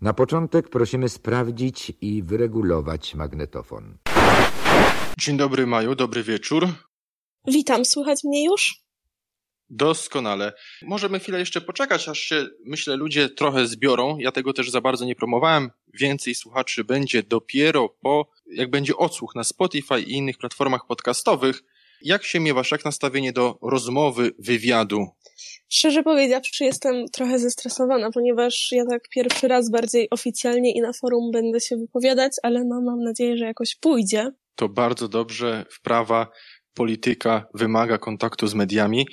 Na początek prosimy sprawdzić i wyregulować magnetofon. Dzień dobry, Maju, dobry wieczór. Witam, słychać mnie już? Doskonale. Możemy chwilę jeszcze poczekać, aż się, myślę, ludzie trochę zbiorą. Ja tego też za bardzo nie promowałem. Więcej słuchaczy będzie dopiero po, jak będzie odsłuch na Spotify i innych platformach podcastowych. Jak się miewasz, jak nastawienie do rozmowy, wywiadu? Szczerze powiedziawszy, jestem trochę zestresowana, ponieważ ja tak pierwszy raz bardziej oficjalnie i na forum będę się wypowiadać, ale no, mam nadzieję, że jakoś pójdzie. To bardzo dobrze. Wprawa, polityka wymaga kontaktu z mediami.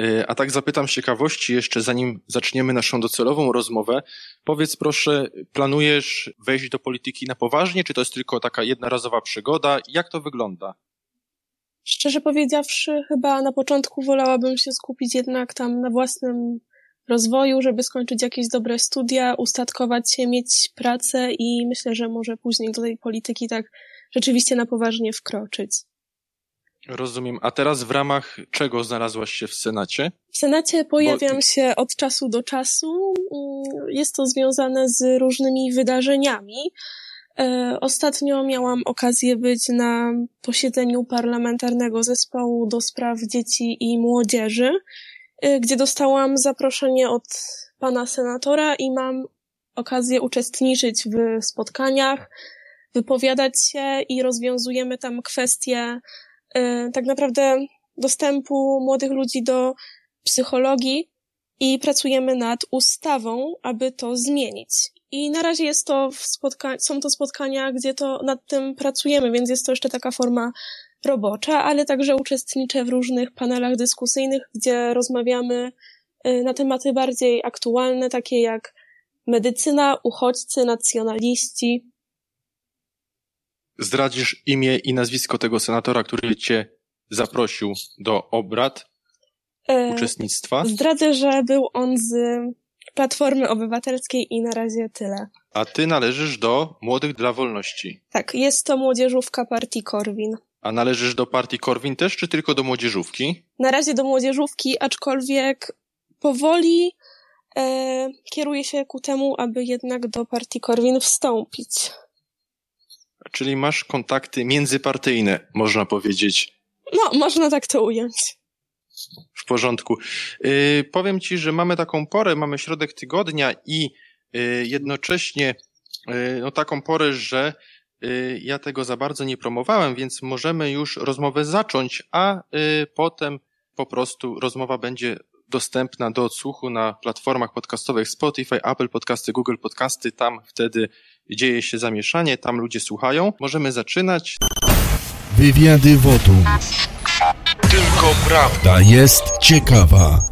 Y, a tak zapytam z ciekawości jeszcze, zanim zaczniemy naszą docelową rozmowę, powiedz proszę, planujesz wejść do polityki na poważnie, czy to jest tylko taka jednorazowa przygoda? Jak to wygląda? Szczerze powiedziawszy, chyba na początku wolałabym się skupić jednak tam na własnym rozwoju, żeby skończyć jakieś dobre studia, ustatkować się, mieć pracę i myślę, że może później do tej polityki tak rzeczywiście na poważnie wkroczyć. Rozumiem. A teraz w ramach czego znalazłaś się w Senacie? W Senacie pojawiam Bo... się od czasu do czasu. Jest to związane z różnymi wydarzeniami. E, ostatnio miałam okazję być na posiedzeniu parlamentarnego zespołu do spraw dzieci i młodzieży, e, gdzie dostałam zaproszenie od pana senatora i mam okazję uczestniczyć w spotkaniach, wypowiadać się i rozwiązujemy tam kwestie e, tak naprawdę dostępu młodych ludzi do psychologii i pracujemy nad ustawą, aby to zmienić. I na razie jest to spotka- są to spotkania, gdzie to nad tym pracujemy, więc jest to jeszcze taka forma robocza, ale także uczestniczę w różnych panelach dyskusyjnych, gdzie rozmawiamy y, na tematy bardziej aktualne, takie jak medycyna, uchodźcy, nacjonaliści. Zdradzisz imię i nazwisko tego senatora, który cię zaprosił do obrad, e, uczestnictwa? Zdradzę, że był on z Platformy Obywatelskiej i na razie tyle. A ty należysz do Młodych dla Wolności. Tak, jest to młodzieżówka partii Korwin. A należysz do partii Korwin też, czy tylko do młodzieżówki? Na razie do młodzieżówki, aczkolwiek powoli e, kieruję się ku temu, aby jednak do partii Korwin wstąpić. Czyli masz kontakty międzypartyjne, można powiedzieć. No, można tak to ująć. W porządku. Yy, powiem Ci, że mamy taką porę, mamy środek tygodnia i yy, jednocześnie yy, no, taką porę, że y, ja tego za bardzo nie promowałem, więc możemy już rozmowę zacząć, a y, potem po prostu rozmowa będzie dostępna do odsłuchu na platformach podcastowych Spotify, Apple Podcasty, Google Podcasty. Tam wtedy dzieje się zamieszanie, tam ludzie słuchają. Możemy zaczynać. Wywiady wodu. Tylko prawda jest ciekawa.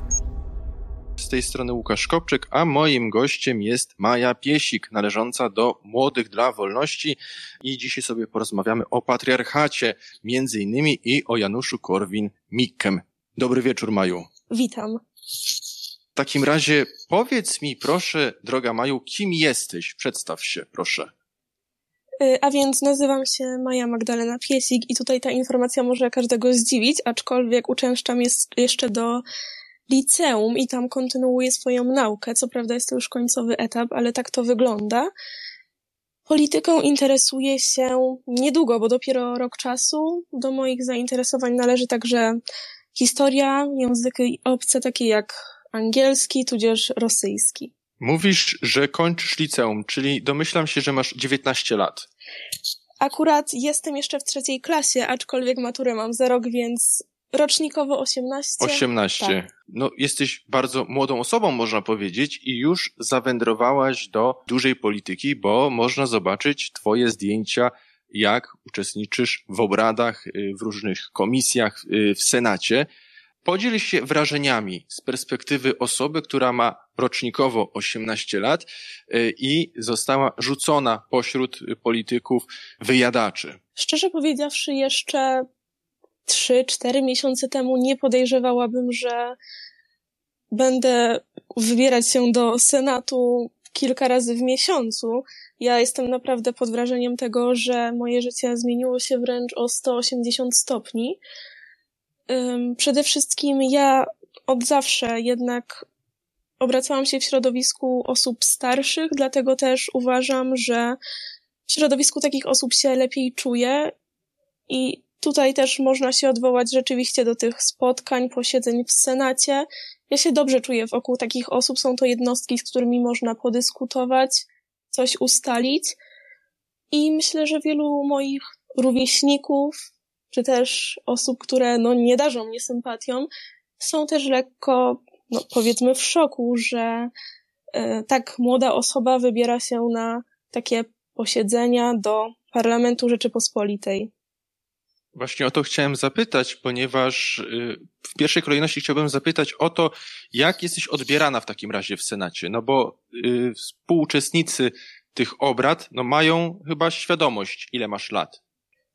Z tej strony Łukasz Kopczyk, a moim gościem jest Maja Piesik, należąca do Młodych dla Wolności. I dzisiaj sobie porozmawiamy o patriarchacie, między innymi i o Januszu Korwin-Mikkem. Dobry wieczór, Maju. Witam. W takim razie powiedz mi proszę, droga Maju, kim jesteś? Przedstaw się, proszę. Y, a więc nazywam się Maja Magdalena Piesik i tutaj ta informacja może każdego zdziwić, aczkolwiek uczęszczam jest jeszcze do liceum i tam kontynuuję swoją naukę. Co prawda jest to już końcowy etap, ale tak to wygląda. Polityką interesuję się niedługo, bo dopiero rok czasu. Do moich zainteresowań należy także historia, języki obce takie jak angielski, tudzież rosyjski. Mówisz, że kończysz liceum, czyli domyślam się, że masz 19 lat. Akurat jestem jeszcze w trzeciej klasie, aczkolwiek maturę mam za rok, więc rocznikowo 18. 18. Tak. No, jesteś bardzo młodą osobą, można powiedzieć, i już zawędrowałaś do dużej polityki, bo można zobaczyć twoje zdjęcia, jak uczestniczysz w obradach, y, w różnych komisjach y, w Senacie. Podziel się wrażeniami z perspektywy osoby, która ma rocznikowo 18 lat y, i została rzucona pośród polityków wyjadaczy. Szczerze powiedziawszy, jeszcze 3-4 miesiące temu nie podejrzewałabym, że będę wybierać się do Senatu kilka razy w miesiącu. Ja jestem naprawdę pod wrażeniem tego, że moje życie zmieniło się wręcz o 180 stopni. Przede wszystkim ja od zawsze jednak obracałam się w środowisku osób starszych, dlatego też uważam, że w środowisku takich osób się lepiej czuję i tutaj też można się odwołać rzeczywiście do tych spotkań, posiedzeń w Senacie. Ja się dobrze czuję wokół takich osób. Są to jednostki, z którymi można podyskutować, coś ustalić. I myślę, że wielu moich rówieśników, czy też osób, które no, nie darzą mnie sympatią, są też lekko, no, powiedzmy, w szoku, że e, tak młoda osoba wybiera się na takie posiedzenia do Parlamentu Rzeczypospolitej. Właśnie o to chciałem zapytać, ponieważ y, w pierwszej kolejności chciałbym zapytać o to, jak jesteś odbierana w takim razie w Senacie, no bo y, współuczestnicy tych obrad no mają chyba świadomość, ile masz lat.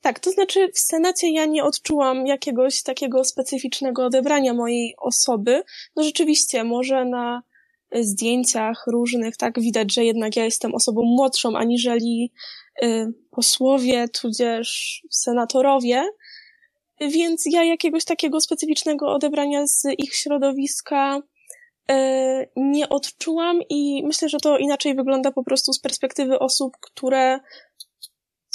Tak, to znaczy w Senacie ja nie odczułam jakiegoś takiego specyficznego odebrania mojej osoby. No rzeczywiście, może na zdjęciach różnych tak widać, że jednak ja jestem osobą młodszą aniżeli y, posłowie, tudzież senatorowie, więc ja jakiegoś takiego specyficznego odebrania z ich środowiska y, nie odczułam i myślę, że to inaczej wygląda po prostu z perspektywy osób, które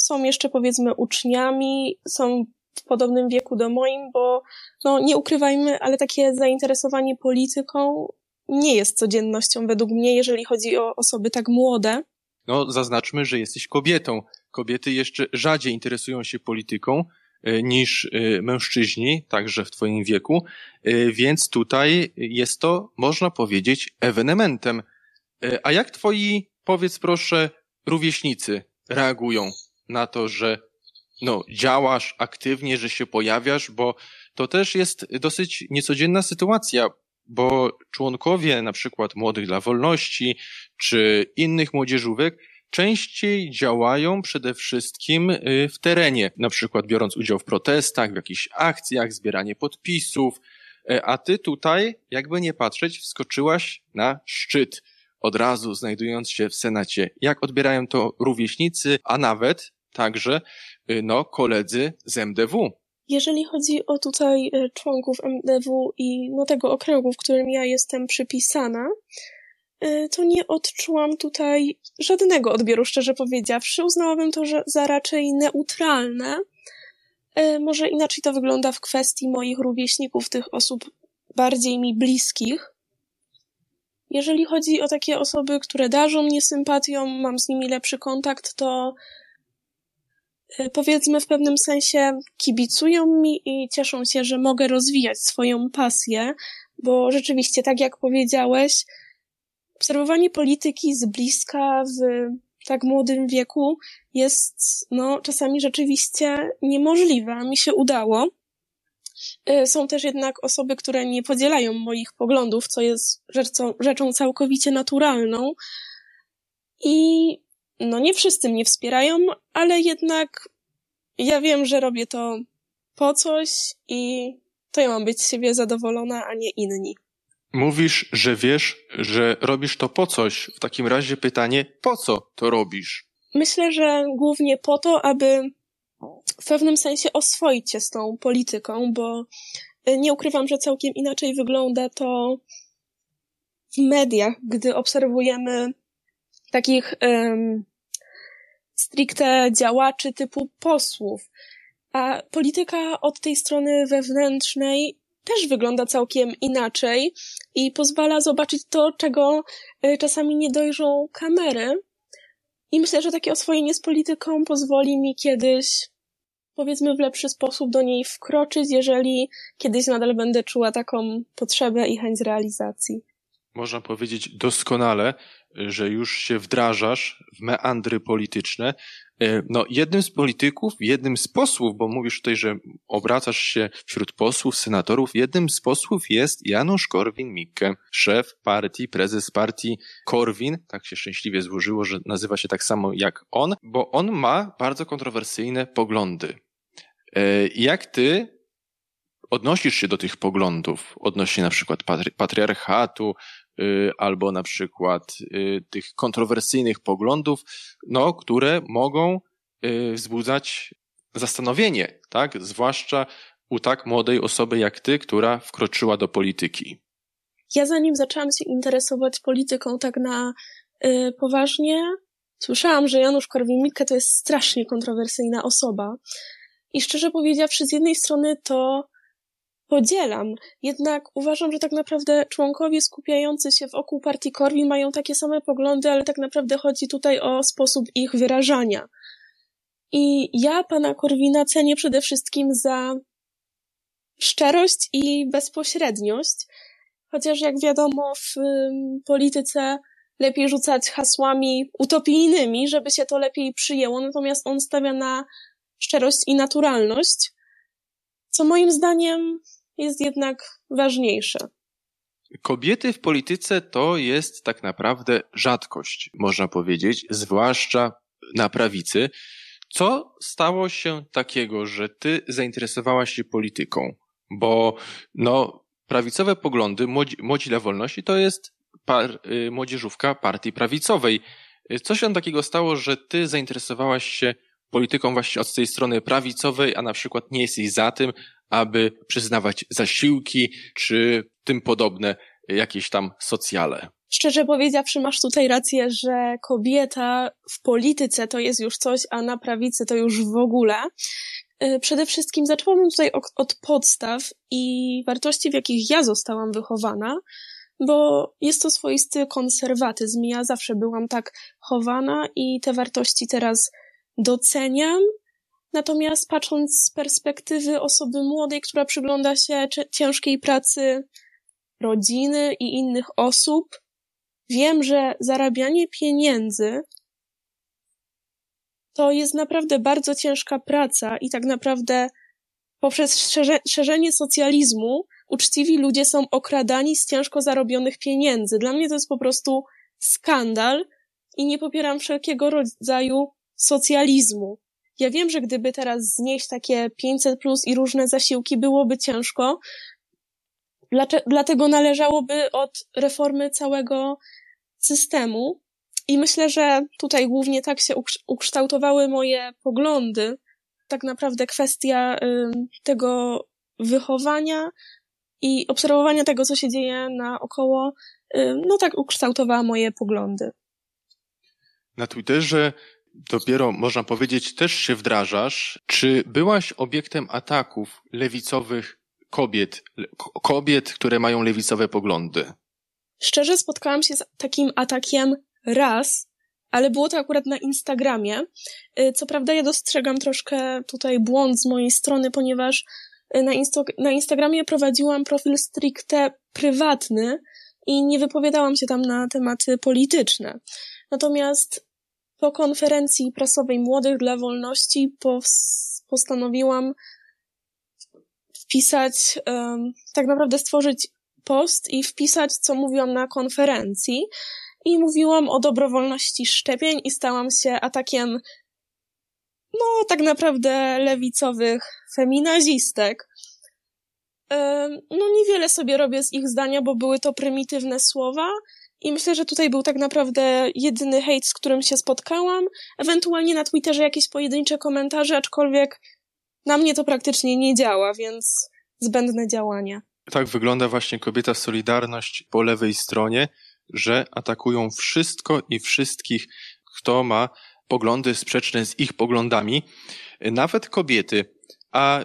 są jeszcze powiedzmy uczniami, są w podobnym wieku do moim, bo no nie ukrywajmy, ale takie zainteresowanie polityką nie jest codziennością według mnie, jeżeli chodzi o osoby tak młode. No, zaznaczmy, że jesteś kobietą. Kobiety jeszcze rzadziej interesują się polityką e, niż e, mężczyźni, także w twoim wieku, e, więc tutaj jest to, można powiedzieć, ewenementem. A jak twoi, powiedz proszę, rówieśnicy reagują na to, że no, działasz aktywnie, że się pojawiasz, bo to też jest dosyć niecodzienna sytuacja, bo członkowie na przykład Młodych dla Wolności czy innych młodzieżówek częściej działają przede wszystkim y, w terenie, na przykład biorąc udział w protestach, w jakichś akcjach, zbieranie podpisów, y, a ty tutaj, jakby nie patrzeć, wskoczyłaś na szczyt, od razu znajdując się w Senacie. Jak odbierają to rówieśnicy, a nawet także y, no, koledzy z MDW? Jeżeli chodzi o tutaj e, członków MDW i no tego okręgu, w którym ja jestem przypisana, e, to nie odczułam tutaj żadnego odbioru, szczerze powiedziawszy. Uznałabym to za raczej neutralne. Może inaczej to wygląda w kwestii moich rówieśników, tych osób bardziej mi bliskich. Jeżeli chodzi o takie osoby, które darzą mnie sympatią, mam z nimi lepszy kontakt, to Y, powiedzmy w pewnym sensie kibicują mi i cieszą się, że mogę rozwijać swoją pasję, bo rzeczywiście, tak jak powiedziałeś, obserwowanie polityki z bliska w tak młodym wieku jest, no, czasami rzeczywiście niemożliwe, a mi się udało. Y, są też jednak osoby, które nie podzielają moich poglądów, co jest rzeczą, rzeczą całkowicie naturalną. I no nie wszyscy mnie wspierają, ale jednak ja wiem, że robię to po coś i to ja mam być z siebie zadowolona, a nie inni. Mówisz, że wiesz, że robisz to po coś. W takim razie pytanie, po co to robisz? Myślę, że głównie po to, aby w pewnym sensie oswoić się z tą polityką, bo nie ukrywam, że całkiem inaczej wygląda to w mediach, gdy obserwujemy takich um, stricte działaczy typu posłów. A polityka od tej strony wewnętrznej też wygląda całkiem inaczej i pozwala zobaczyć to, czego y, czasami nie dojrzą kamery. I myślę, że takie oswojenie z polityką pozwoli mi kiedyś, powiedzmy, w lepszy sposób do niej wkroczyć, jeżeli kiedyś nadal będę czuła taką potrzebę i chęć realizacji. Można powiedzieć doskonale, że już się wdrażasz w meandry polityczne. E, no, jednym z polityków, jednym z posłów, bo mówisz tutaj, że obracasz się wśród posłów, senatorów, jednym z posłów jest Janusz Korwin-Mikke, szef partii, prezes partii Korwin, tak się szczęśliwie złożyło, że nazywa się tak samo jak on, bo on ma bardzo kontrowersyjne poglądy. E, jak ty odnosisz się do tych poglądów odnośnie na przykład patri patriarchatu, albo na przykład y, tych kontrowersyjnych poglądów, no, które mogą y, wzbudzać zastanowienie, tak? Zwłaszcza u tak młodej osoby jak ty, która wkroczyła do polityki. ja zanim zaczęłam się interesować polityką tak na y, poważnie, słyszałam, że Janusz Korwin-Mikke to jest strasznie kontrowersyjna osoba. I szczerze powiedziawszy, z jednej strony to podzielam, jednak uważam, że tak naprawdę członkowie skupiający się wokół partii Korwin mają takie same poglądy, ale tak naprawdę chodzi tutaj o sposób ich wyrażania. I ja pana Korwina cenię przede wszystkim za szczerość i bezpośredniość, chociaż jak wiadomo w polityce lepiej rzucać hasłami utopijnymi, żeby się to lepiej przyjęło, natomiast on stawia na szczerość i naturalność, co moim zdaniem jest jednak ważniejsze. Kobiety w polityce to jest tak naprawdę rzadkość, można powiedzieć, zwłaszcza na prawicy. Co stało się takiego, że ty zainteresowałaś się polityką? Bo no, prawicowe poglądy Młodzi, Młodzi dla Wolności to jest par, y, młodzieżówka partii prawicowej. Co się takiego stało, że ty zainteresowałaś się polityką właśnie od tej strony prawicowej, a na przykład nie jesteś za tym, aby przyznawać zasiłki czy tym podobne jakieś tam socjale. Szczerze powiedziawszy, masz tutaj rację, że kobieta w polityce to jest już coś, a na prawicy to już w ogóle. Y, przede wszystkim zaczęłabym tutaj od podstaw i wartości, w jakich ja zostałam wychowana, bo jest to swoisty konserwatyzm. Ja zawsze byłam tak chowana i te wartości teraz doceniam. Natomiast patrząc z perspektywy osoby młodej, która przygląda się ciężkiej pracy rodziny i innych osób, wiem, że zarabianie pieniędzy to jest naprawdę bardzo ciężka praca i tak naprawdę poprzez szerzenie socjalizmu uczciwi ludzie są okradani z ciężko zarobionych pieniędzy. Dla mnie to jest po prostu skandal i nie popieram wszelkiego rodzaju socjalizmu. Ja wiem, że gdyby teraz znieść takie 500 plus i różne zasiłki, byłoby ciężko. Dlatego należałoby od reformy całego systemu. I myślę, że tutaj głównie tak się ukształtowały moje poglądy. Tak naprawdę kwestia tego wychowania i obserwowania tego, co się dzieje naokoło, no tak ukształtowała moje poglądy. Na Twitterze dopiero, można powiedzieć, też się wdrażasz. Czy byłaś obiektem ataków lewicowych kobiet, kobiet, które mają lewicowe poglądy? Szczerze spotkałam się z takim atakiem raz, ale było to akurat na Instagramie. Y, co prawda ja dostrzegam troszkę tutaj błąd z mojej strony, ponieważ y, na, Insto na Instagramie prowadziłam profil stricte prywatny i nie wypowiadałam się tam na tematy polityczne. Natomiast po konferencji prasowej Młodych dla Wolności postanowiłam wpisać, tak naprawdę stworzyć post i wpisać, co mówiłam na konferencji. I mówiłam o dobrowolności szczepień i stałam się atakiem, no, tak naprawdę lewicowych feminazistek. No, niewiele sobie robię z ich zdania, bo były to prymitywne słowa, i myślę, że tutaj był tak naprawdę jedyny hejt, z którym się spotkałam. Ewentualnie na Twitterze jakieś pojedyncze komentarze, aczkolwiek na mnie to praktycznie nie działa, więc zbędne działania. Tak wygląda właśnie kobieta Solidarność po lewej stronie, że atakują wszystko i wszystkich, kto ma poglądy sprzeczne z ich poglądami, nawet kobiety. A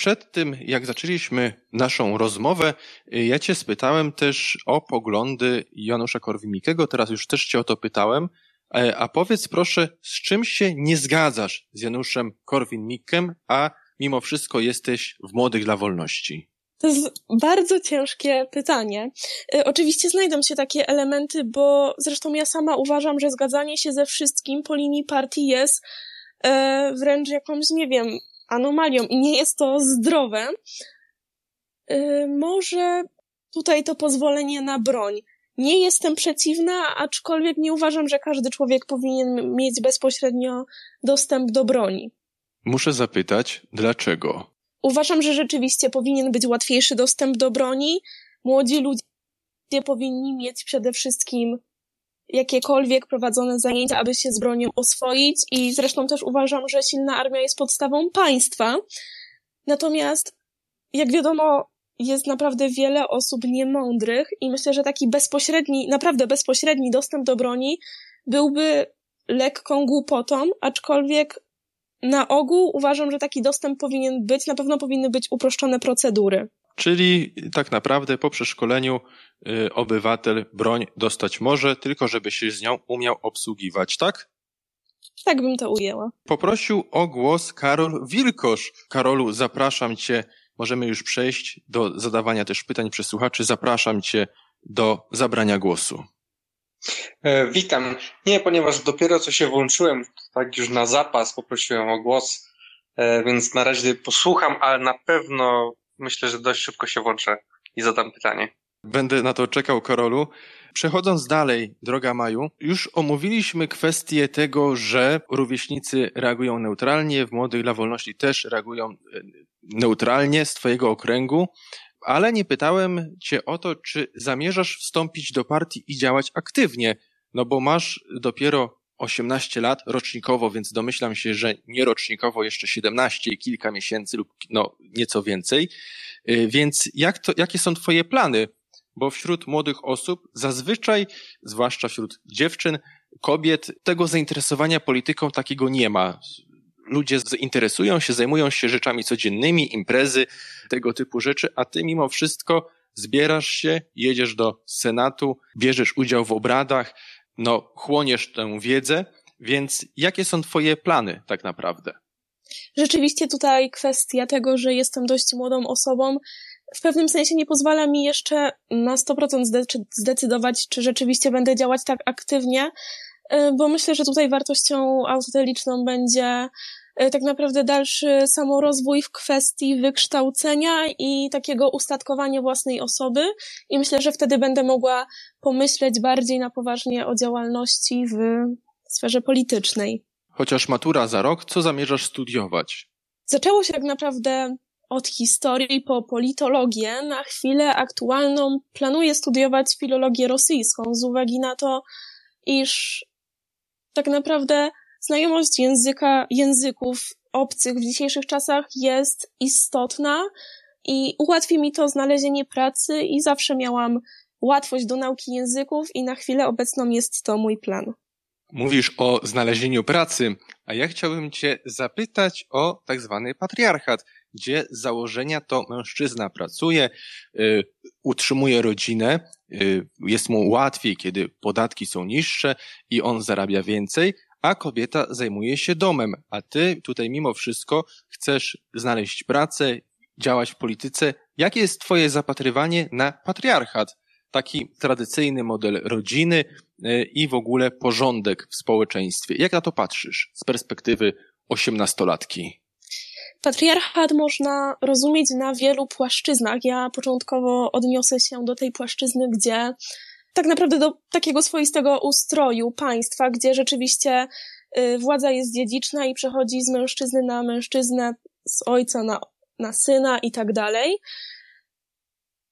przed tym, jak zaczęliśmy naszą rozmowę, ja cię spytałem też o poglądy Janusza Korwin-Mikkego, teraz już też cię o to pytałem, e, a powiedz proszę, z czym się nie zgadzasz z Januszem Korwin-Mikkem, a mimo wszystko jesteś w Młodych dla Wolności? To jest bardzo ciężkie pytanie. E, oczywiście znajdą się takie elementy, bo zresztą ja sama uważam, że zgadzanie się ze wszystkim po linii partii jest e, wręcz jakąś, nie wiem, anomalią i nie jest to zdrowe, yy, może tutaj to pozwolenie na broń. Nie jestem przeciwna, aczkolwiek nie uważam, że każdy człowiek powinien mieć bezpośrednio dostęp do broni. Muszę zapytać, dlaczego? Uważam, że rzeczywiście powinien być łatwiejszy dostęp do broni. Młodzi ludzie powinni mieć przede wszystkim jakiekolwiek prowadzone zajęcia, aby się z bronią oswoić i zresztą też uważam, że silna armia jest podstawą państwa. Natomiast, jak wiadomo, jest naprawdę wiele osób niemądrych i myślę, że taki bezpośredni, naprawdę bezpośredni dostęp do broni byłby lekką głupotą, aczkolwiek na ogół uważam, że taki dostęp powinien być, na pewno powinny być uproszczone procedury. Czyli tak naprawdę po przeszkoleniu obywatel broń dostać może, tylko żeby się z nią umiał obsługiwać, tak? Tak bym to ujęła. Poprosił o głos Karol Wilkosz. Karolu, zapraszam cię, możemy już przejść do zadawania też pytań przez słuchaczy. Zapraszam cię do zabrania głosu. E, witam. Nie, ponieważ dopiero co się włączyłem, tak już na zapas poprosiłem o głos, e, więc na razie posłucham, ale na pewno myślę, że dość szybko się włączę i zadam pytanie. Będę na to czekał, Karolu. Przechodząc dalej, droga Maju, już omówiliśmy kwestię tego, że rówieśnicy reagują neutralnie, w Młodych dla Wolności też reagują e, neutralnie z Twojego okręgu, ale nie pytałem Cię o to, czy zamierzasz wstąpić do partii i działać aktywnie, no bo masz dopiero 18 lat rocznikowo, więc domyślam się, że nie rocznikowo jeszcze 17 i kilka miesięcy lub no nieco więcej. E, więc jak to, jakie są Twoje plany? Bo wśród młodych osób zazwyczaj, zwłaszcza wśród dziewczyn, kobiet, tego zainteresowania polityką takiego nie ma. Ludzie interesują się, zajmują się rzeczami codziennymi, imprezy, tego typu rzeczy, a ty mimo wszystko zbierasz się, jedziesz do Senatu, bierzesz udział w obradach, no, chłoniesz tę wiedzę, więc jakie są twoje plany tak naprawdę? Rzeczywiście tutaj kwestia tego, że jestem dość młodą osobą, w pewnym sensie nie pozwala mi jeszcze na 100% zdecydować, czy rzeczywiście będę działać tak aktywnie, y, bo myślę, że tutaj wartością autoteliczną będzie y, tak naprawdę dalszy samorozwój w kwestii wykształcenia i takiego ustatkowania własnej osoby i myślę, że wtedy będę mogła pomyśleć bardziej na poważnie o działalności w sferze politycznej. Chociaż matura za rok, co zamierzasz studiować? Zaczęło się tak naprawdę od historii po politologię. Na chwilę aktualną planuję studiować filologię rosyjską z uwagi na to, iż tak naprawdę znajomość języka, języków obcych w dzisiejszych czasach jest istotna i ułatwi mi to znalezienie pracy i zawsze miałam łatwość do nauki języków i na chwilę obecną jest to mój plan. Mówisz o znalezieniu pracy, a ja chciałbym Cię zapytać o tak zwany patriarchat gdzie z założenia to mężczyzna pracuje, y, utrzymuje rodzinę, y, jest mu łatwiej, kiedy podatki są niższe i on zarabia więcej, a kobieta zajmuje się domem, a ty tutaj mimo wszystko chcesz znaleźć pracę, działać w polityce. Jakie jest twoje zapatrywanie na patriarchat? Taki tradycyjny model rodziny y, i w ogóle porządek w społeczeństwie. Jak na to patrzysz z perspektywy osiemnastolatki? Patriarchat można rozumieć na wielu płaszczyznach. Ja początkowo odniosę się do tej płaszczyzny, gdzie tak naprawdę do takiego swoistego ustroju państwa, gdzie rzeczywiście y, władza jest dziedziczna i przechodzi z mężczyzny na mężczyznę, z ojca na, na syna i tak dalej.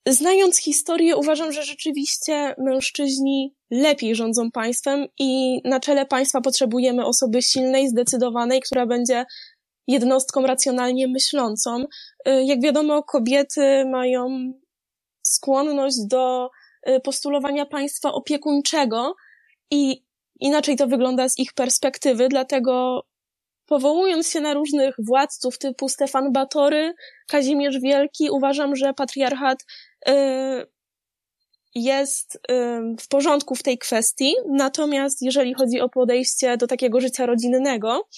Znając historię, uważam, że rzeczywiście mężczyźni lepiej rządzą państwem i na czele państwa potrzebujemy osoby silnej, zdecydowanej, która będzie jednostką racjonalnie myślącą. Y, jak wiadomo, kobiety mają skłonność do y, postulowania państwa opiekuńczego i inaczej to wygląda z ich perspektywy, dlatego powołując się na różnych władców typu Stefan Batory, Kazimierz Wielki, uważam, że patriarchat y, jest w porządku w tej kwestii. Natomiast jeżeli chodzi o podejście do takiego życia rodzinnego,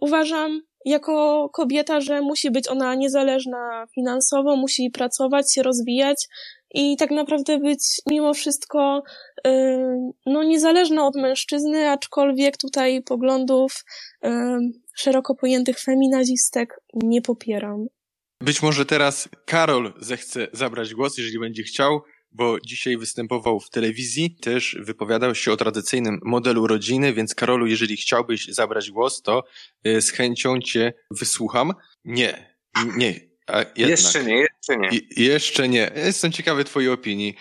uważam jako kobieta, że musi być ona niezależna finansowo, musi pracować, się rozwijać i tak naprawdę być mimo wszystko e, no, niezależna od mężczyzny, aczkolwiek tutaj poglądów e, szeroko pojętych feminazistek nie popieram. Być może teraz Karol zechce zabrać głos, jeżeli będzie chciał bo dzisiaj występował w telewizji, też wypowiadał się o tradycyjnym modelu rodziny, więc Karolu, jeżeli chciałbyś zabrać głos, to y, z chęcią cię wysłucham. Nie, nie. jeszcze nie, jeszcze nie. Jeszcze nie. Jestem ciekawy twojej opinii.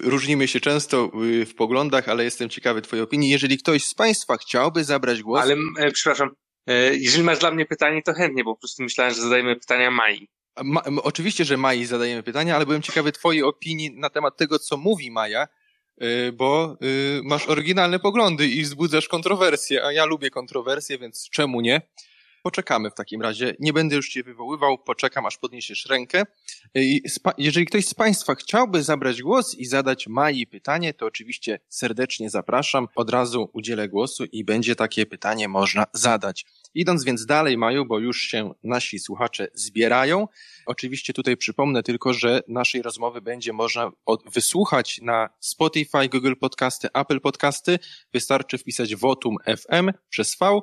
Różnimy się często y, w poglądach, ale jestem ciekawy twojej opinii. Jeżeli ktoś z państwa chciałby zabrać głos... Ale, e, przepraszam, e, jeżeli masz dla mnie pytanie, to chętnie, bo po prostu myślałem, że zadajemy pytania Mai. Ma, oczywiście, że Mai zadajemy pytania, ale byłem ciekawy twojej opinii na temat tego, co mówi Maja, y, bo y, masz oryginalne poglądy i wzbudzasz kontrowersje, a ja lubię kontrowersje, więc czemu nie? Poczekamy w takim razie. Nie będę już cię wywoływał, poczekam aż podniesiesz rękę. Jeżeli ktoś z Państwa chciałby zabrać głos i zadać Mai pytanie, to oczywiście serdecznie zapraszam. Od razu udzielę głosu i będzie takie pytanie można zadać. Idąc więc dalej, Maju, bo już się nasi słuchacze zbierają. Oczywiście tutaj przypomnę tylko, że naszej rozmowy będzie można wysłuchać na Spotify, Google Podcasty, Apple Podcasty. Wystarczy wpisać Votum FM przez V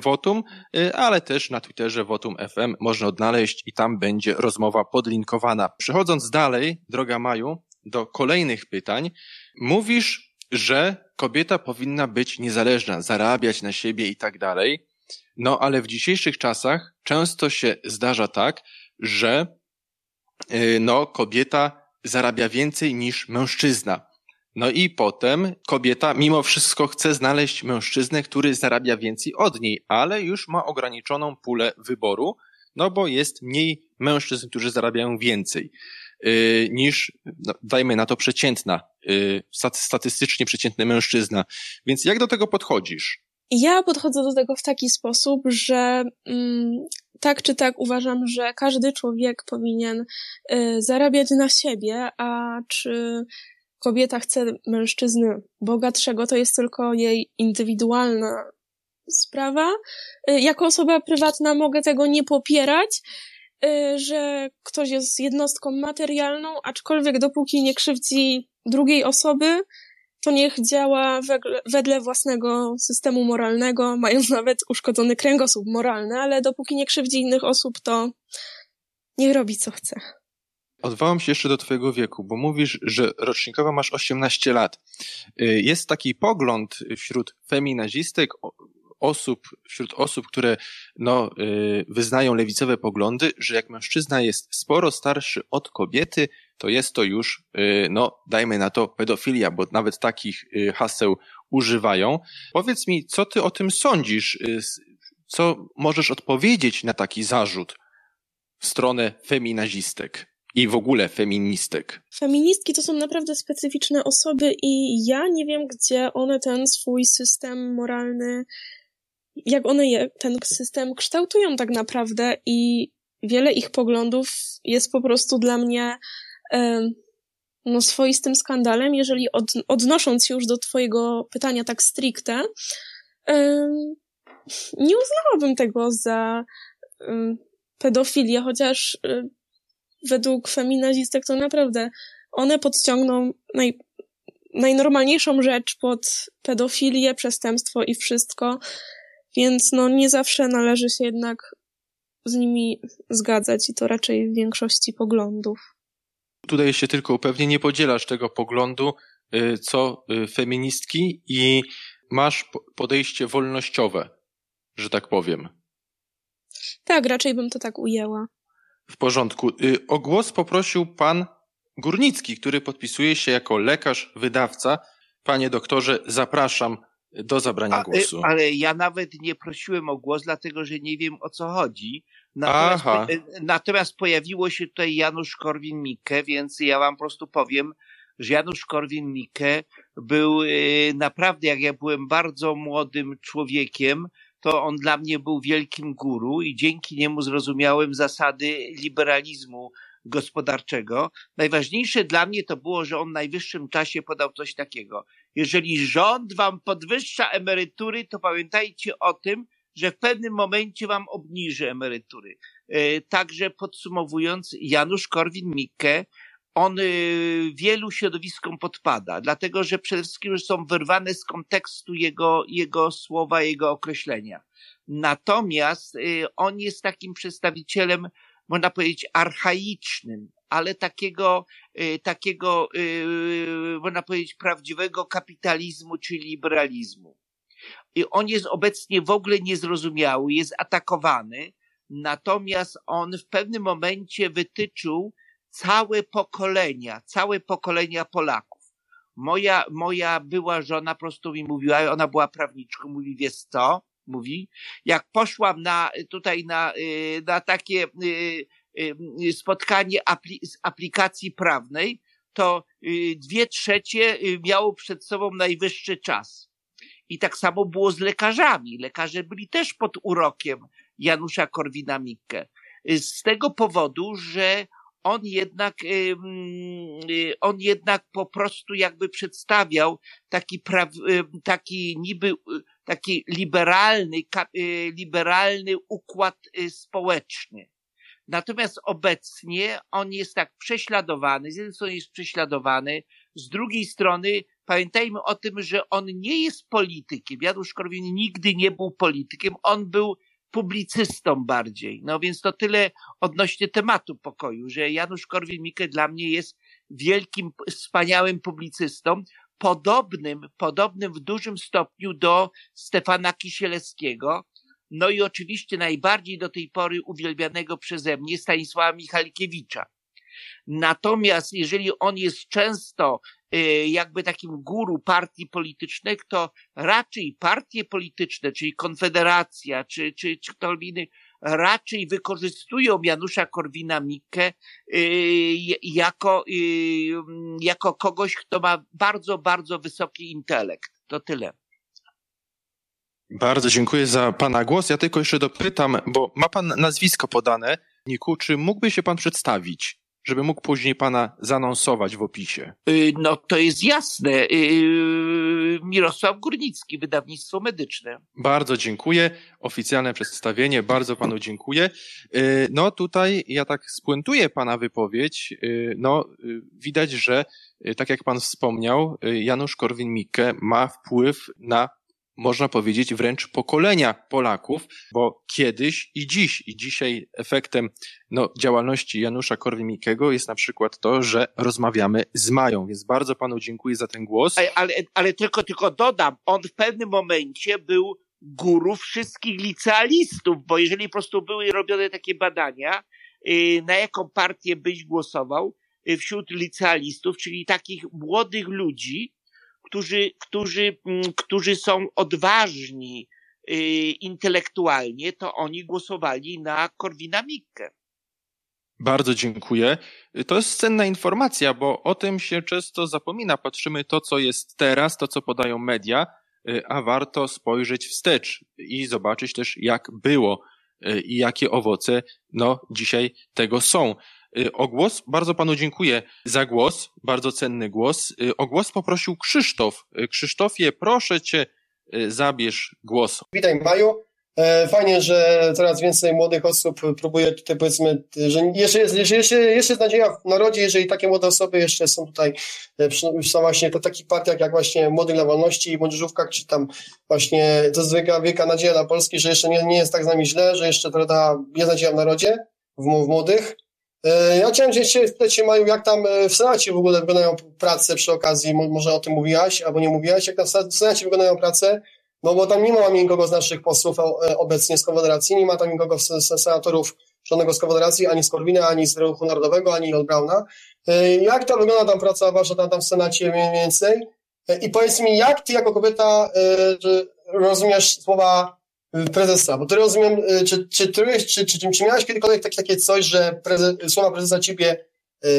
Votum, y, ale też na Twitterze Votum FM można odnaleźć i tam będzie rozmowa podlinkowana. Przechodząc dalej, droga Maju, do kolejnych pytań, mówisz, że kobieta powinna być niezależna, zarabiać na siebie i tak dalej. No ale w dzisiejszych czasach często się zdarza tak, że y, no, kobieta zarabia więcej niż mężczyzna. No i potem kobieta mimo wszystko chce znaleźć mężczyznę, który zarabia więcej od niej, ale już ma ograniczoną pulę wyboru, no bo jest mniej mężczyzn, którzy zarabiają więcej yy, niż, no, dajmy na to, przeciętna, yy, statystycznie przeciętny mężczyzna. Więc jak do tego podchodzisz? Ja podchodzę do tego w taki sposób, że mm, tak czy tak uważam, że każdy człowiek powinien y, zarabiać na siebie, a czy kobieta chce mężczyzny bogatszego, to jest tylko jej indywidualna sprawa. Y, jako osoba prywatna mogę tego nie popierać, y, że ktoś jest jednostką materialną, aczkolwiek dopóki nie krzywdzi drugiej osoby, to niech działa wedle własnego systemu moralnego, mając nawet uszkodzony kręgosłup moralny, ale dopóki nie krzywdzi innych osób, to niech robi co chce. Odwołam się jeszcze do Twojego wieku, bo mówisz, że rocznikowo masz 18 lat. Y, jest taki pogląd wśród feminazistek, osób, wśród osób, które no, y, wyznają lewicowe poglądy, że jak mężczyzna jest sporo starszy od kobiety, to jest to już, y, no, dajmy na to pedofilia, bo nawet takich haseł używają. Powiedz mi, co ty o tym sądzisz? Co możesz odpowiedzieć na taki zarzut w stronę feminazistek? I w ogóle feministek. Feministki to są naprawdę specyficzne osoby i ja nie wiem, gdzie one ten swój system moralny, jak one je, ten system kształtują tak naprawdę i wiele ich poglądów jest po prostu dla mnie no, swoistym skandalem, jeżeli od, odnosząc już do twojego pytania tak stricte, nie uznałabym tego za pedofilię, chociaż według feminazistek to naprawdę one podciągną naj, najnormalniejszą rzecz pod pedofilię, przestępstwo i wszystko, więc no nie zawsze należy się jednak z nimi zgadzać i to raczej w większości poglądów. Tutaj się tylko pewnie nie podzielasz tego poglądu, y, co y, feministki i masz podejście wolnościowe, że tak powiem. Tak, raczej bym to tak ujęła. W porządku. Y, o głos poprosił pan Górnicki, który podpisuje się jako lekarz, wydawca. Panie doktorze, zapraszam do zabrania A, y, głosu. Ale ja nawet nie prosiłem o głos, dlatego że nie wiem o co chodzi. Natomiast, Aha. Y, natomiast pojawiło się tutaj Janusz Korwin-Mikke, więc ja wam po prostu powiem, że Janusz Korwin-Mikke był naprawdę, jak ja byłem bardzo młodym człowiekiem, to on dla mnie był wielkim guru i dzięki niemu zrozumiałem zasady liberalizmu gospodarczego. Najważniejsze dla mnie to było, że on w najwyższym czasie podał coś takiego. Jeżeli rząd wam podwyższa emerytury, to pamiętajcie o tym, że w pewnym momencie wam obniży emerytury. E, także podsumowując, Janusz Korwin-Mikke on y, wielu środowiskom podpada, dlatego że przede wszystkim są wyrwane z kontekstu jego, jego słowa, jego określenia. Natomiast y, on jest takim przedstawicielem, można powiedzieć, archaicznym, ale takiego, y, takiego, można powiedzieć, prawdziwego kapitalizmu czy liberalizmu. On jest obecnie w ogóle niezrozumiały, jest atakowany, natomiast on w pewnym momencie wytyczył, całe pokolenia, całe pokolenia Polaków. Moja, moja była żona prosto mi mówiła, ona była prawniczką, mówi, wiesz co? Mówi, jak poszłam na, tutaj na, y, na takie, y, spotkanie z aplikacji prawnej, to dwie trzecie miało przed sobą najwyższy czas. I tak samo było z lekarzami. Lekarze byli też pod urokiem Janusza Korwina-Mikke. Z tego powodu, że on jednak, on jednak po prostu jakby przedstawiał taki, pra, taki niby, taki liberalny, liberalny układ społeczny. Natomiast obecnie on jest tak prześladowany, z jednej strony jest prześladowany, z drugiej strony pamiętajmy o tym, że on nie jest politykiem. Janusz Korwin nigdy nie był politykiem, on był publicystą bardziej. No więc to tyle odnośnie tematu pokoju, że Janusz Korwin-Mikke dla mnie jest wielkim, wspaniałym publicystą, podobnym, podobnym w dużym stopniu do Stefana Kisielewskiego, no i oczywiście najbardziej do tej pory uwielbianego przeze mnie Stanisława Michalkiewicza. Natomiast jeżeli on jest często jakby takim guru partii politycznych, to raczej partie polityczne, czyli Konfederacja, czy, czy, czy ktoś inny, raczej wykorzystują Janusza Korwina-Mikke y, jako, y, jako kogoś, kto ma bardzo, bardzo wysoki intelekt. To tyle. Bardzo dziękuję za Pana głos. Ja tylko jeszcze dopytam, bo ma Pan nazwisko podane. Niku, czy mógłby się Pan przedstawić? Żeby mógł później pana zanonsować w opisie. Y, no to jest jasne. Y, Mirosław Górnicki, wydawnictwo medyczne. Bardzo dziękuję. Oficjalne przedstawienie, bardzo panu dziękuję. Y, no tutaj ja tak spuentuję pana wypowiedź. No widać, że tak jak pan wspomniał, Janusz Korwin-Mikke ma wpływ na można powiedzieć, wręcz pokolenia Polaków, bo kiedyś i dziś, i dzisiaj efektem no, działalności Janusza Korwin-Mikkego jest na przykład to, że rozmawiamy z Mają, więc bardzo panu dziękuję za ten głos. Ale, ale, ale tylko, tylko dodam, on w pewnym momencie był guru wszystkich licealistów, bo jeżeli po prostu były robione takie badania, yy, na jaką partię byś głosował yy, wśród licealistów, czyli takich młodych ludzi, którzy, którzy, mm, którzy są odważni y, intelektualnie, to oni głosowali na Korwina Mikke. Bardzo dziękuję. To jest cenna informacja, bo o tym się często zapomina. Patrzymy to, co jest teraz, to, co podają media, y, a warto spojrzeć wstecz i zobaczyć też, jak było y, i jakie owoce no, dzisiaj tego są. Y, o głos. Bardzo panu dziękuję za głos, bardzo cenny głos. Y, o głos poprosił Krzysztof. Y, Krzysztofie, proszę cię, zabierz głos. Witaj Maju. E, fajnie, że coraz więcej młodych osób próbuje tutaj powiedzmy, że jeszcze jest, jeszcze, jeszcze, jest nadzieja w narodzie, jeżeli takie młode osoby jeszcze są tutaj, e, są właśnie to takich partiach jak właśnie Młody dla Wolności i Młodzieżówka, czy tam właśnie, to wielka, wielka nadzieja dla Polski, że jeszcze nie, nie jest tak z nami źle, że jeszcze prawda, jest nadzieja w narodzie, w, w młodych. E, ja chciałem się spytać Maju, jak tam e, w Senacie w ogóle wyglądają prace przy okazji, może o tym mówiłaś, albo nie mówiłaś, jak tam w Senacie wyglądają prace, no bo tam nie ma nikogo z naszych posłów e, obecnie z Konfederacji, nie ma tam nikogo z senatorów żadnego z Konfederacji, ani z Korwina, ani z Ruchu Narodowego, ani od Brauna. Jak to wygląda tam praca wasza tam, tam w Senacie mniej więcej? I powiedz mi, jak ty jako kobieta rozumiesz słowa prezesa, bo to rozumiem, y, czy, czy, czy, czy, czy, miałeś kiedykolwiek takie, takie coś, że prezes, słowa prezesa ciebie yy,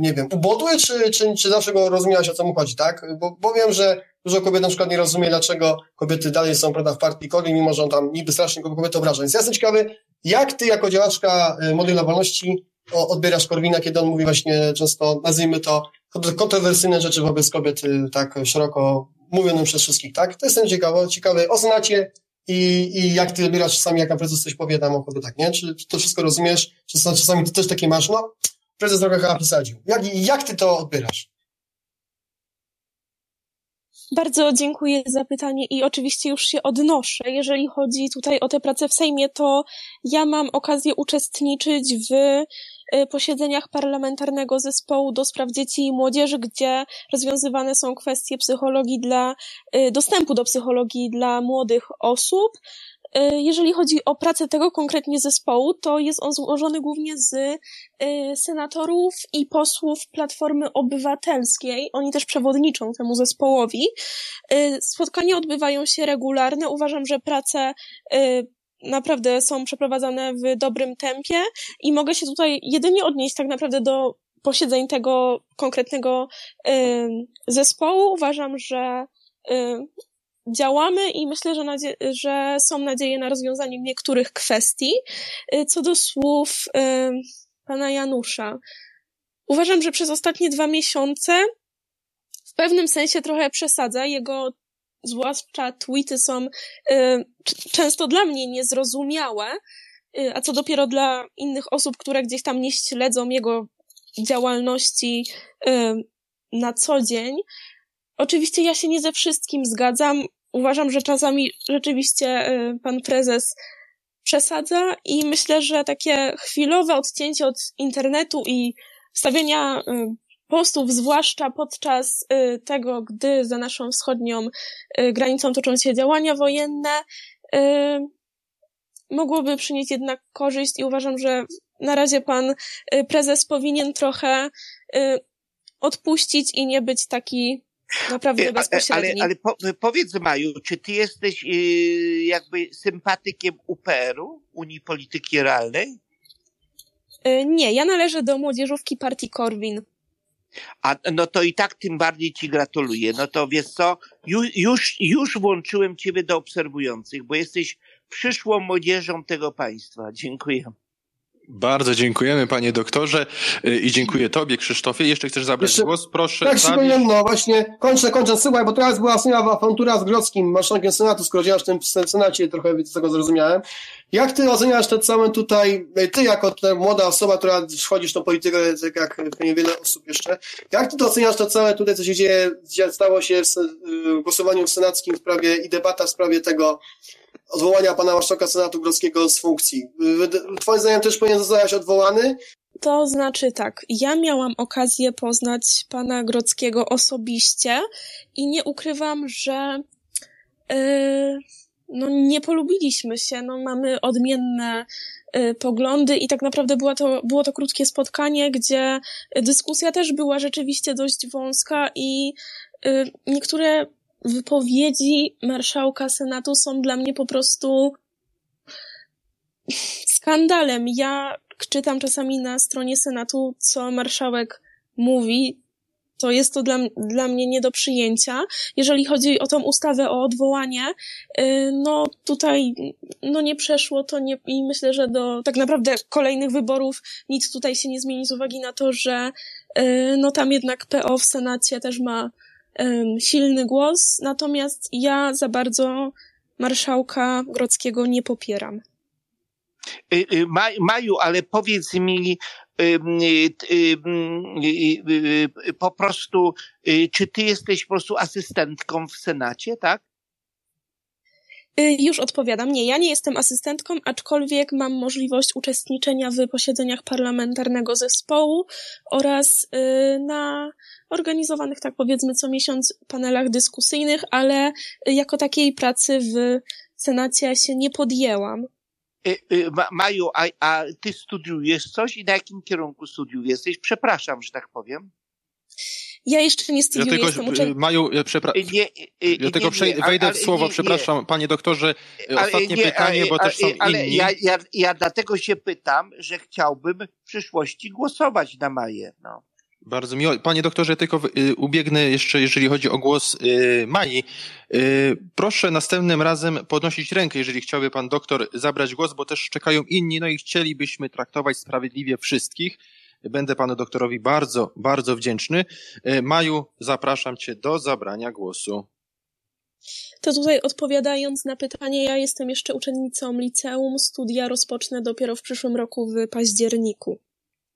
nie wiem, ubodły, czy, czy, czy zawsze go rozumiałaś, o co mu chodzi, tak? Bo, bo wiem, że dużo kobiet na przykład nie rozumie, dlaczego kobiety dalej są, prawda, w partii Koli, mimo że on tam niby strasznie kobiety obraża. Więc ja jestem ciekawy, jak ty jako działaczka y, modela wolności odbierasz Korwina, kiedy on mówi właśnie często, nazwijmy to, kontrowersyjne rzeczy wobec kobiet y, tak szeroko mówione przez wszystkich, tak? To jestem ciekawy, ciekawy o Senacie, i, i jak ty odbierasz czasami, jak prezes coś powie tam o tak, nie? Czy, czy to wszystko rozumiesz? Czy czasami ty też takie masz, no, prezes trochę chyba przesadził. Jak, jak ty to odbierasz? Bardzo dziękuję za pytanie i oczywiście już się odnoszę. Jeżeli chodzi tutaj o tę pracę w Sejmie, to ja mam okazję uczestniczyć w posiedzeniach parlamentarnego zespołu do spraw dzieci i młodzieży, gdzie rozwiązywane są kwestie psychologii dla, y, dostępu do psychologii dla młodych osób. Y, jeżeli chodzi o pracę tego konkretnie zespołu, to jest on złożony głównie z senatorów i posłów Platformy Obywatelskiej. Oni też przewodniczą temu zespołowi. Spotkania odbywają się regularne. Uważam, że prace naprawdę są przeprowadzane w dobrym tempie i mogę się tutaj jedynie odnieść tak naprawdę do posiedzeń tego konkretnego y, zespołu. Uważam, że y, działamy i myślę, że, nadzie- że są nadzieje na rozwiązanie niektórych kwestii. Y, co do słów pana Janusza, uważam, że przez ostatnie dwa miesiące w pewnym sensie trochę przesadza. Jego zwłaszcza tweety są y, często dla mnie niezrozumiałe, y, a co dopiero dla innych osób, które gdzieś tam nie śledzą jego działalności y, na co dzień. Oczywiście ja się nie ze wszystkim zgadzam. Uważam, że czasami rzeczywiście pan prezes przesadza i myślę, że takie chwilowe odcięcie od internetu i stawiania y, postów, zwłaszcza podczas y, tego, gdy za naszą wschodnią y, granicą toczą się działania wojenne, y, mogłoby przynieść jednak korzyść i uważam, że na razie pan prezes powinien trochę odpuścić i nie być taki naprawdę bezpośredni. Ale, ale po, powiedz Maju, czy ty jesteś jakby sympatykiem UPR-u, Unii Polityki Realnej? Nie, ja należę do młodzieżówki partii Korwin. A no to i tak tym bardziej ci gratuluję. No to wiesz co, już, już, już włączyłem ciebie do obserwujących, bo jesteś przyszłą młodzieżą tego państwa. Dziękuję. Bardzo dziękujemy panie doktorze y, i dziękuję tobie Krzysztofie. Jeszcze chcesz zabrać Jeszcze, głos? Proszę. Tak, przypomniałem, no właśnie, kończę, kończę, słuchaj, bo teraz była wspaniała awantura z Grodzkim, marszałkiem Senatu, skoro działasz w tym, w Senacie, trochę z tego zrozumiałem. Jak ty oceniasz ten cały tutaj, ty jako ta młoda osoba, która wchodzisz w tą politykę, tak jak pewnie wiele osób jeszcze, jak ty to oceniasz to całe tutaj, co się dzieje, stało się w y, głosowaniu w senackim w sprawie i debata w sprawie tego odwołania pana marszałka Senatu Grodzkiego z funkcji? Twoim zdaniem też powinien zostać odwołany? To znaczy tak, ja miałam okazję poznać pana Grodzkiego osobiście i nie ukrywam, że yy, no nie polubiliśmy się, no mamy odmienne y, poglądy i tak naprawdę była to, było to krótkie spotkanie, gdzie dyskusja też była rzeczywiście dość wąska i y, niektóre wypowiedzi marszałka Senatu są dla mnie po prostu skandalem. Ja czytam czasami na stronie Senatu, co marszałek mówi, to jest to dla, dla mnie nie do przyjęcia. Jeżeli chodzi o tą ustawę o odwołanie, y, no tutaj no nie przeszło to nie, i myślę, że do tak naprawdę kolejnych wyborów nic tutaj się nie zmieni z uwagi na to, że y, no tam jednak PO w Senacie też ma silny głos, natomiast ja za bardzo marszałka Grodzkiego nie popieram. Y, Maju, ale powiedz mi, po prostu, y, czy ty jesteś po prostu asystentką w Senacie, tak? Y, już odpowiadam. Nie, ja nie jestem asystentką, aczkolwiek mam możliwość uczestniczenia w posiedzeniach parlamentarnego zespołu oraz y, na organizowanych, tak powiedzmy, co miesiąc panelach dyskusyjnych, ale jako takiej pracy w Senacie się nie podjęłam. Y, Maju, a, a ty studiujesz coś i na jakim kierunku studiów jesteś? Przepraszam, że tak powiem. Ja jeszcze nie studiuję, ja tylko, jestem uczennicą. Maju, przepraszam. Ja tylko nie, wejdę w słowo, przepraszam, panie doktorze, ostatnie pytanie, bo też są ale inni. Ja, ja, ja dlatego się pytam, że chciałbym w przyszłości głosować na Maję. No. Bardzo miło. Panie doktorze, tylko y, ubiegnę jeszcze, jeżeli chodzi o głos y, Mai. Y, proszę następnym razem podnosić rękę, jeżeli chciałby pan doktor zabrać głos, bo też czekają inni, no i chcielibyśmy traktować sprawiedliwie wszystkich. Będę panu doktorowi bardzo, bardzo wdzięczny. Maju, zapraszam cię do zabrania głosu. To tutaj odpowiadając na pytanie, ja jestem jeszcze uczennicą liceum, studia rozpocznę dopiero w przyszłym roku w październiku.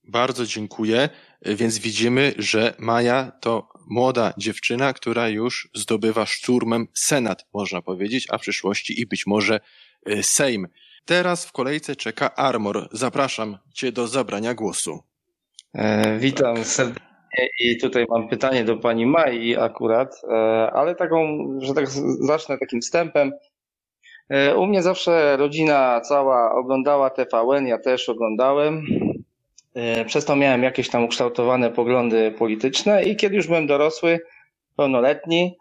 Bardzo dziękuję. Więc widzimy, że Maja to młoda dziewczyna, która już zdobywa szturmem Senat, można powiedzieć, a w przyszłości i być może y, Sejm. Teraz w kolejce czeka Armor. Zapraszam cię do zabrania głosu. E, witam serdecznie i tutaj mam pytanie do pani Mai akurat, e, ale taką, że tak zacznę takim wstępem. E, u mnie zawsze rodzina cała oglądała TVN, ja też oglądałem. Przez to miałem jakieś tam ukształtowane poglądy polityczne i kiedy już byłem dorosły, pełnoletni,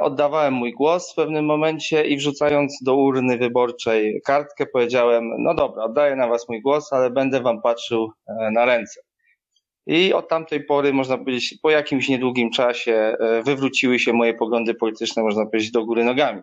oddawałem mój głos w pewnym momencie i wrzucając do urny wyborczej kartkę powiedziałem, no dobra, oddaję na was mój głos, ale będę wam patrzył na ręce. I od tamtej pory, można powiedzieć, po jakimś niedługim czasie e, wywróciły się moje poglądy polityczne, można powiedzieć, do góry nogami.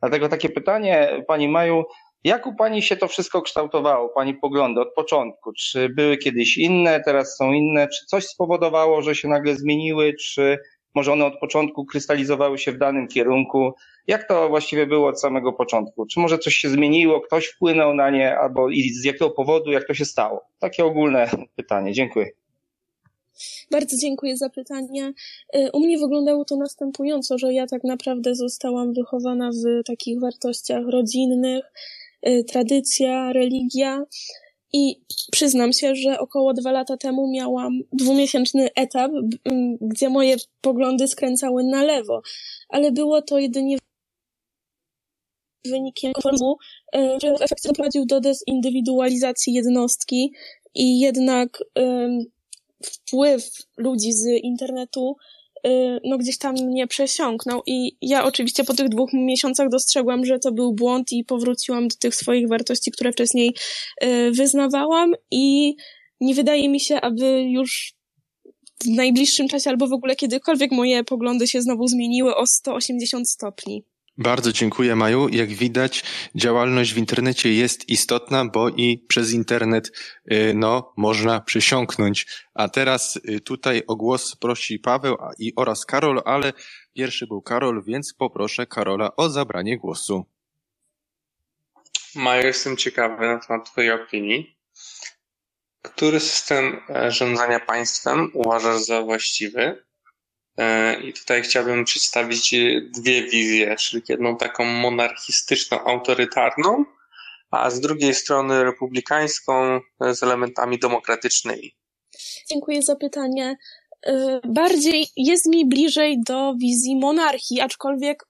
Dlatego takie pytanie, Pani Maju, jak u Pani się to wszystko kształtowało, Pani poglądy od początku? Czy były kiedyś inne, teraz są inne? Czy coś spowodowało, że się nagle zmieniły? Czy może one od początku krystalizowały się w danym kierunku? Jak to właściwie było od samego początku? Czy może coś się zmieniło, ktoś wpłynął na nie, albo i z jakiego powodu, jak to się stało? Takie ogólne pytanie. Dziękuję. Bardzo dziękuję za pytanie. Y, u mnie wyglądało to następująco, że ja tak naprawdę zostałam wychowana w takich wartościach rodzinnych, y, tradycja, religia. I przyznam się, że około dwa lata temu miałam dwumiesięczny etap, gdzie moje poglądy skręcały na lewo, ale było to jedynie wynikiem konformizmu, y, który w efekcie doprowadził do dezindywidualizacji jednostki i jednak wpływ ludzi z internetu y, no gdzieś tam mnie przesiąknął i ja oczywiście po tych dwóch miesiącach dostrzegłam, że to był błąd i powróciłam do tych swoich wartości, które wcześniej y, wyznawałam i nie wydaje mi się, aby już w najbliższym czasie albo w ogóle kiedykolwiek moje poglądy się znowu zmieniły o 180 stopni. Bardzo dziękuję, Maju. Jak widać, działalność w internecie jest istotna, bo i przez internet y, no, można przysiąknąć. A teraz y, tutaj o głos prosi Paweł i oraz Karol, ale pierwszy był Karol, więc poproszę Karola o zabranie głosu. Maju, jestem ciekawy na temat Twojej opinii. Który system e, rządzenia państwem uważasz za właściwy? E, I tutaj chciałbym przedstawić dwie wizje, czyli jedną taką monarchistyczną, autorytarną, a z drugiej strony republikańską z elementami demokratycznymi. Dziękuję za pytanie. E, bardziej jest mi bliżej do wizji monarchii, aczkolwiek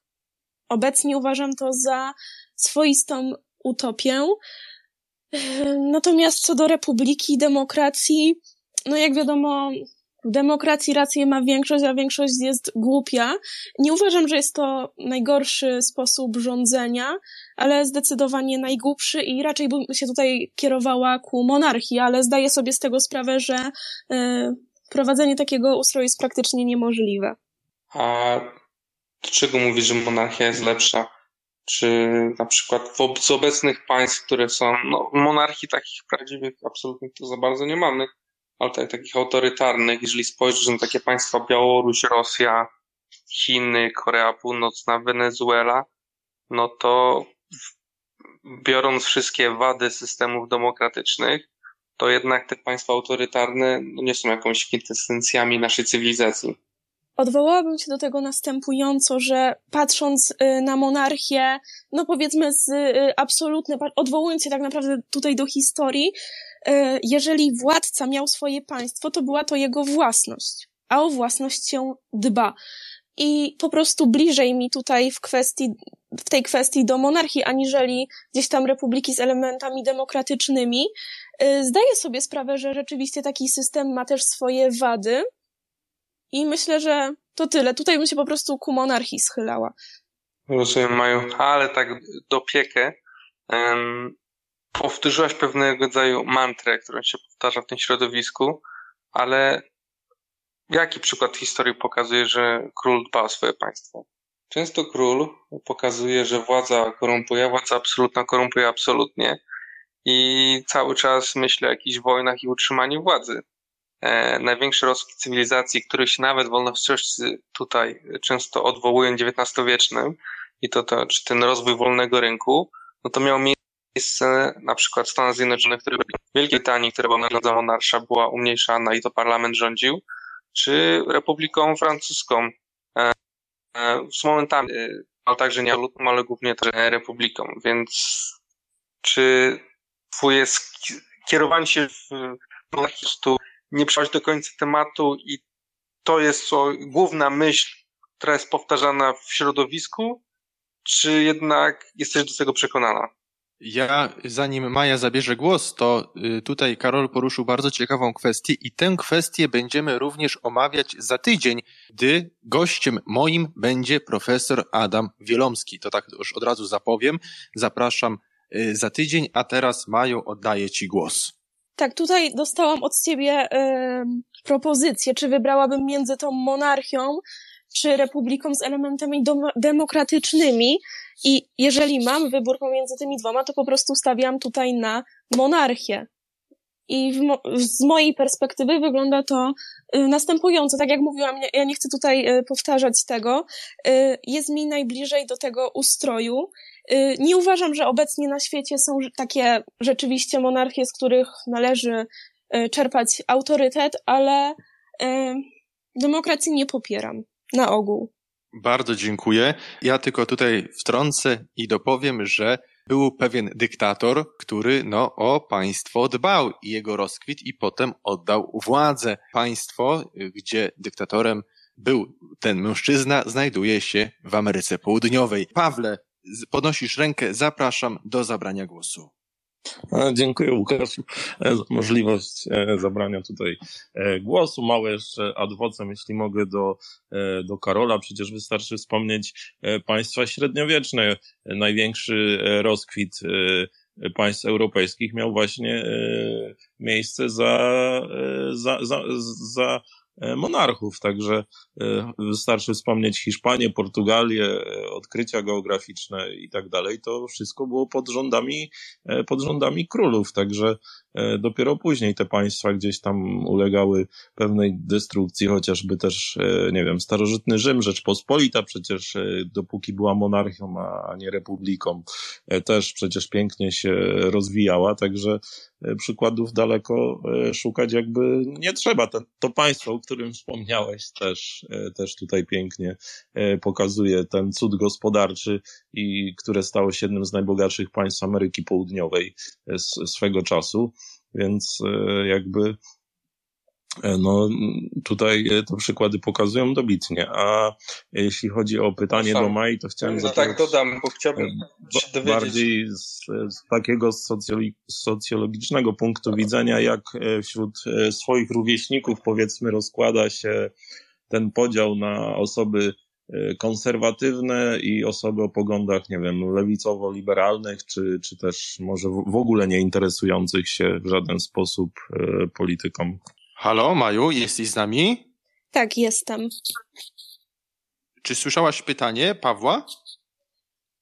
obecnie uważam to za swoistą utopię. E, natomiast co do republiki demokracji, no jak wiadomo, w demokracji rację ma większość, a większość jest głupia. Nie uważam, że jest to najgorszy sposób rządzenia, ale zdecydowanie najgłupszy i raczej bym się tutaj kierowała ku monarchii, ale zdaję sobie z tego sprawę, że y, prowadzenie takiego ustroju jest praktycznie niemożliwe. A dlaczego mówisz, że monarchia jest lepsza? Czy na przykład wobec obecnych państw, które są, no, monarchii takich prawdziwych, absolutnych to za bardzo nie mamy ale tak, takich autorytarnych, jeżeli spojrzysz na takie państwa Białoruś, Rosja, Chiny, Korea Północna, Wenezuela, no to biorąc wszystkie wady systemów demokratycznych, to jednak te państwa autorytarne no nie są jakąś kwintesencjami naszej cywilizacji. Odwołałabym się do tego następująco, że patrząc y, na monarchię, no powiedzmy z y, absolutne, odwołując się tak naprawdę tutaj do historii, jeżeli władca miał swoje państwo, to była to jego własność, a o własność się dba. I po prostu bliżej mi tutaj w kwestii, w tej kwestii do monarchii, aniżeli gdzieś tam republiki z elementami demokratycznymi. E, zdaję sobie sprawę, że rzeczywiście taki system ma też swoje wady. I myślę, że to tyle. Tutaj bym się po prostu ku monarchii schylała. Rozumiem, Maju, ale tak do piekę powtórzyłaś pewnego rodzaju mantrę, którą się powtarza w tym środowisku, ale jaki przykład historii pokazuje, że król dba o swoje państwo? Często król pokazuje, że władza korumpuje, władza absolutna korumpuje absolutnie i cały czas myśli o jakichś wojnach i utrzymaniu władzy. E, największe rozkwit cywilizacji, których się nawet wolnościowcy tutaj często odwołują XIX-wiecznym i to, to czy ten rozwój wolnego rynku, no to miał miejsce na przykład Stanów Zjednoczonych, które Wielkiej Brytanii, która była narodem monarcha, była umniejszana i to parlament rządził, czy Republiką Francuską e, e, z momentami, e, ale także nie ale głównie też republiką. Więc czy twoje kierowanie się w prostu nie przechodzi do końca tematu i to jest to główna myśl, która jest powtarzana w środowisku, czy jednak jesteś do tego przekonana? Ja, zanim Maja zabierze głos, to y, tutaj Karol poruszył bardzo ciekawą kwestię i tę kwestię będziemy również omawiać za tydzień, gdy gościem moim będzie profesor Adam Wielomski. To tak już od razu zapowiem. Zapraszam y, za tydzień, a teraz Maju oddaję Ci głos. Tak, tutaj dostałam od ciebie y, propozycję, czy wybrałabym między tą monarchią, czy republiką z elementami demokratycznymi. I jeżeli mam wybór pomiędzy tymi dwoma, to po prostu stawiam tutaj na monarchię. I mo z mojej perspektywy wygląda to y, następująco. Tak jak mówiłam, ja nie chcę tutaj y, powtarzać tego. Y, jest mi najbliżej do tego ustroju. Nie uważam, że obecnie na świecie są takie rzeczywiście monarchie, z których należy czerpać autorytet, ale demokracji nie popieram na ogół. Bardzo dziękuję. Ja tylko tutaj wtrącę i dopowiem, że był pewien dyktator, który no, o państwo dbał i jego rozkwit i potem oddał władzę. Państwo, gdzie dyktatorem był ten mężczyzna, znajduje się w Ameryce Południowej. Pawle, podnosisz rękę, zapraszam do zabrania głosu. Dziękuję Łukaszu e, za możliwość e, zabrania tutaj e, głosu. Małe jeszcze adwocem, jeśli mogę, do, do Karola. Przecież wystarczy wspomnieć państwa średniowieczne. Największy rozkwit państw europejskich miał właśnie miejsce za, za, za, za E, monarchów, także e, wystarczy wspomnieć Hiszpanię, Portugalię, e, odkrycia geograficzne i tak dalej, to wszystko było pod rządami, pod rządami królów, także dopiero później te państwa gdzieś tam ulegały pewnej destrukcji, chociażby też, nie wiem, starożytny Rzym, Rzeczpospolita przecież dopóki była monarchią, a nie republiką, też przecież pięknie się rozwijała, także przykładów daleko szukać jakby nie trzeba. To, to państwo, którym wspomniałeś, też, e, też tutaj pięknie e, pokazuje ten cud gospodarczy i które stało się jednym z najbogatszych państw Ameryki Południowej e, swego czasu. Więc jakby no, tutaj te przykłady pokazują dobitnie. A jeśli chodzi o pytanie do Mai, to chciałem no, zapytać... Tak, dodam, bo chciałbym się dowiedzieć... Bardziej z, z takiego socjologicznego punktu widzenia, jak wśród swoich rówieśników, powiedzmy, rozkłada się ten podział na osoby konserwatywne i osoby o poglądach, nie wiem, lewicowo-liberalnych, czy, czy też może w ogóle nie interesujących się w żaden sposób polityką. Halo, Maju, jesteś z nami? Tak, jestem. Czy słyszałaś pytanie Pawła?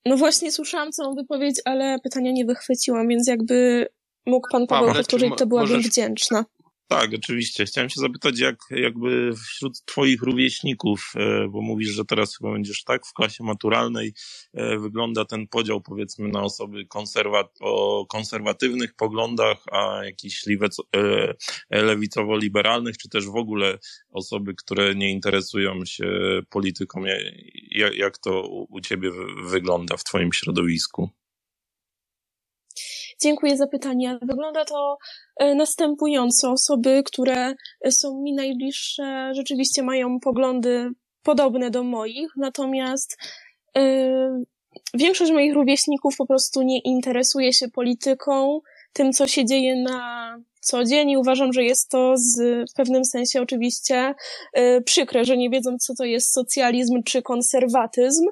No właśnie słyszałam całą wypowiedź, ale pytania nie wychwyciłam, więc jakby mógł pan Paweł powtórzyć, to byłabym możesz, wdzięczna. Tak, oczywiście. Chciałem się zapytać, jak jakby wśród twoich rówieśników, e, bo mówisz, że teraz chyba będziesz tak w klasie maturalnej, e, wygląda ten podział powiedzmy na osoby konserwat o konserwatywnych poglądach, a jakichś e, lewicowo-liberalnych, czy też w ogóle osoby, które nie interesują się polityką. Jak, jak to u ciebie wygląda w twoim środowisku? Dziękuję za pytanie. Wygląda to e, następująco. Osoby, które są mi najbliższe, rzeczywiście mają poglądy podobne do moich, natomiast yy, większość moich rówieśników po prostu nie interesuje się polityką, tym, co się dzieje na co dzień i uważam, że jest to z, w pewnym sensie oczywiście yy, przykre, że nie wiedzą, co to jest socjalizm czy konserwatyzm.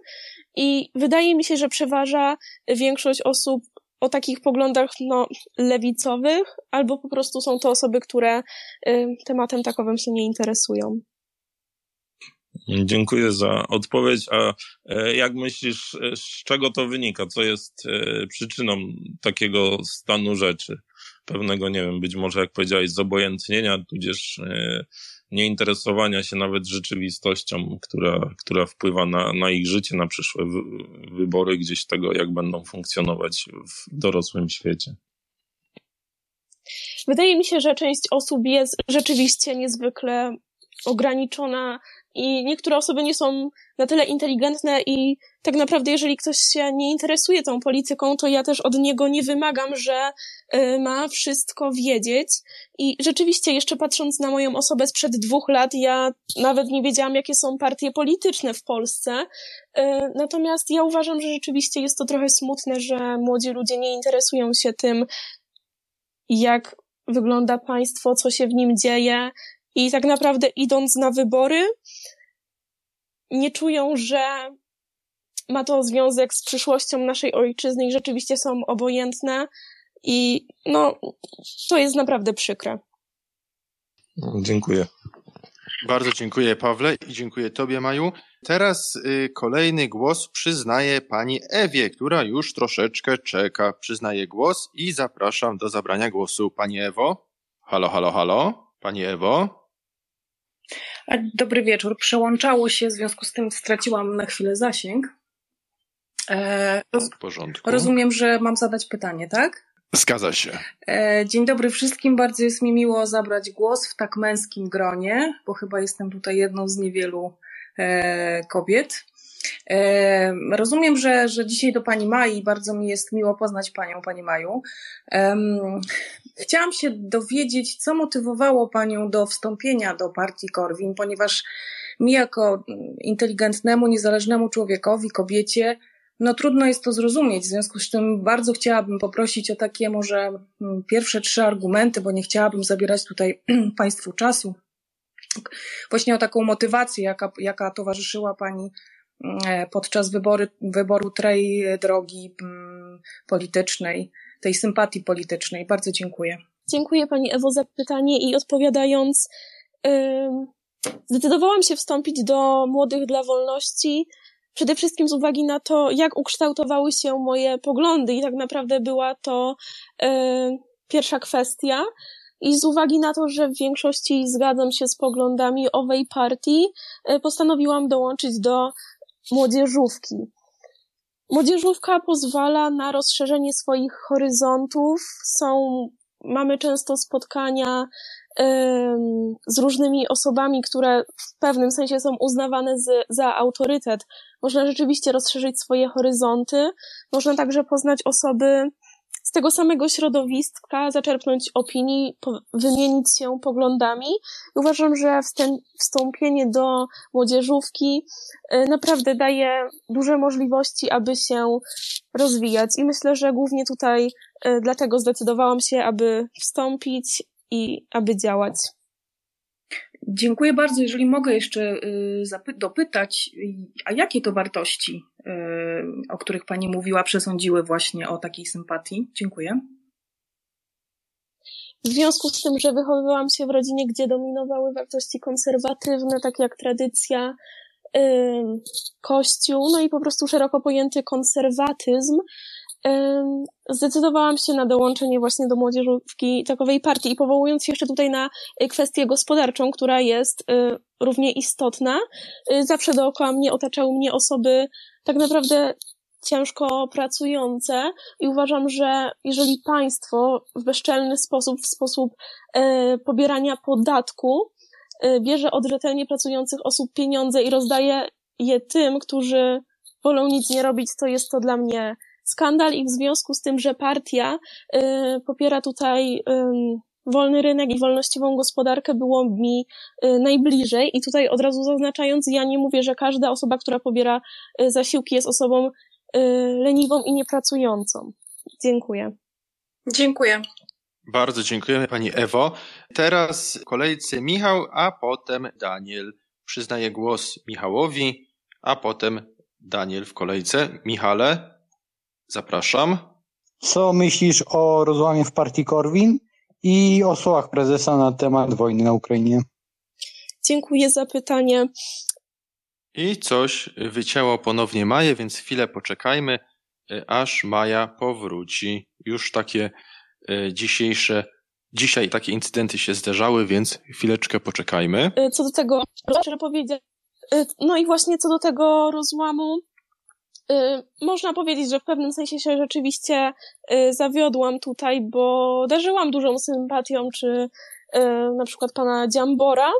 I wydaje mi się, że przeważa większość osób o takich poglądach no, lewicowych, albo po prostu są to osoby, które tematem takowym się nie interesują. Dziękuję za odpowiedź. A e, jak myślisz, e, z czego to wynika? Co jest e, przyczyną takiego stanu rzeczy? Pewnego, nie wiem, być może jak powiedziałeś, zobojętnienia, tudzież nieinteresowania się nawet rzeczywistością, która, która wpływa na, na ich życie, na przyszłe wybory, gdzieś tego, jak będą funkcjonować w dorosłym świecie. Wydaje mi się, że część osób jest rzeczywiście niezwykle ograniczona i niektóre osoby nie są na tyle inteligentne i tak naprawdę jeżeli ktoś się nie interesuje tą polityką, to ja też od niego nie wymagam, że y, ma wszystko wiedzieć. I rzeczywiście jeszcze patrząc na moją osobę sprzed dwóch lat, ja nawet nie wiedziałam jakie są partie polityczne w Polsce, y, natomiast ja uważam, że rzeczywiście jest to trochę smutne, że młodzi ludzie nie interesują się tym, jak wygląda państwo, co się w nim dzieje i tak naprawdę idąc na wybory, nie czują, że ma to związek z przyszłością naszej ojczyzny i rzeczywiście są obojętne i no, to jest naprawdę przykre. Dziękuję. Bardzo dziękuję Pawle i dziękuję Tobie Maju. Teraz y, kolejny głos przyznaje pani Ewie, która już troszeczkę czeka. Przyznaję głos i zapraszam do zabrania głosu pani Ewo. Halo, halo, halo. Pani Ewo. Dobry wieczór. Przełączało się, w związku z tym straciłam na chwilę zasięg. E, roz... W porządku. Rozumiem, że mam zadać pytanie, tak? Zgadza się. E, dzień dobry wszystkim. Bardzo jest mi miło zabrać głos w tak męskim gronie, bo chyba jestem tutaj jedną z niewielu e, kobiet. Rozumiem, że, że dzisiaj do Pani Mai, bardzo mi jest miło poznać Panią, Pani Maju. Chciałam się dowiedzieć, co motywowało Panią do wstąpienia do partii Korwin, ponieważ mi jako inteligentnemu, niezależnemu człowiekowi, kobiecie, no trudno jest to zrozumieć. W związku z tym bardzo chciałabym poprosić o takie może mm, pierwsze trzy argumenty, bo nie chciałabym zabierać tutaj Państwu czasu. Właśnie o taką motywację, jaka, jaka towarzyszyła Pani mm, e, podczas wybory, wyboru tej drogi mm, politycznej, tej sympatii politycznej. Bardzo dziękuję. Dziękuję Pani Ewo za pytanie i odpowiadając, yy, zdecydowałam się wstąpić do Młodych dla Wolności przede wszystkim z uwagi na to, jak ukształtowały się moje poglądy i tak naprawdę była to yy, pierwsza kwestia. I z uwagi na to, że w większości zgadzam się z poglądami owej partii, yy, postanowiłam dołączyć do młodzieżówki. Młodzieżówka pozwala na rozszerzenie swoich horyzontów. Są, mamy często spotkania z różnymi osobami, które w pewnym sensie są uznawane z, za autorytet. Można rzeczywiście rozszerzyć swoje horyzonty. Można także poznać osoby tego samego środowiska, zaczerpnąć opinii, wymienić się poglądami. Uważam, że wstąpienie do młodzieżówki y, naprawdę daje duże możliwości, aby się rozwijać. I myślę, że głównie tutaj y, dlatego zdecydowałam się, aby wstąpić i aby działać. Dziękuję bardzo. Jeżeli mogę jeszcze y, dopytać, a jakie to wartości, y, o których Pani mówiła, przesądziły właśnie o takiej sympatii? Dziękuję. W związku z tym, że wychowywałam się w rodzinie, gdzie dominowały wartości konserwatywne, takie jak tradycja, kościół, no i po prostu szeroko pojęty konserwatyzm, zdecydowałam się na dołączenie właśnie do młodzieżówki takowej partii i powołując się jeszcze tutaj na y, kwestię gospodarczą, która jest y, równie istotna, y, zawsze dookoła mnie otaczały mnie osoby tak naprawdę ciężko pracujące i uważam, że jeżeli państwo w bezczelny sposób, w sposób pobierania podatku bierze od rzetelnie pracujących osób pieniądze i rozdaje je tym, którzy wolą nic nie robić, to jest to dla mnie skandal i w związku z tym, że partia y, popiera tutaj y, wolny rynek i wolnościową gospodarkę było mi y, najbliżej i tutaj od razu zaznaczając, ja nie mówię, że każda osoba, która pobiera y, zasiłki jest osobą leniwą i niepracującą. Dziękuję. Dziękuję. Bardzo dziękujemy Pani Ewo. Teraz w kolejce Michał, a potem Daniel. Przyznaję głos Michałowi, a potem Daniel w kolejce. Michale, Zapraszam. Co myślisz o rozłamie w partii Korwin i o słowach prezesa na temat wojny na Ukrainie? Dziękuję za pytanie. I coś wycięło ponownie Maję, więc chwilę poczekajmy, e, aż Maja powróci. Już takie e, dzisiejsze, dzisiaj takie incydenty się zdarzały, więc chwileczkę poczekajmy. E, co do tego, szczerze powiedzieć, no i właśnie co do tego rozłamu, można powiedzieć, że w pewnym sensie się rzeczywiście y, zawiodłam tutaj, bo darzyłam dużą sympatią, czy y, na przykład pana Dziambora,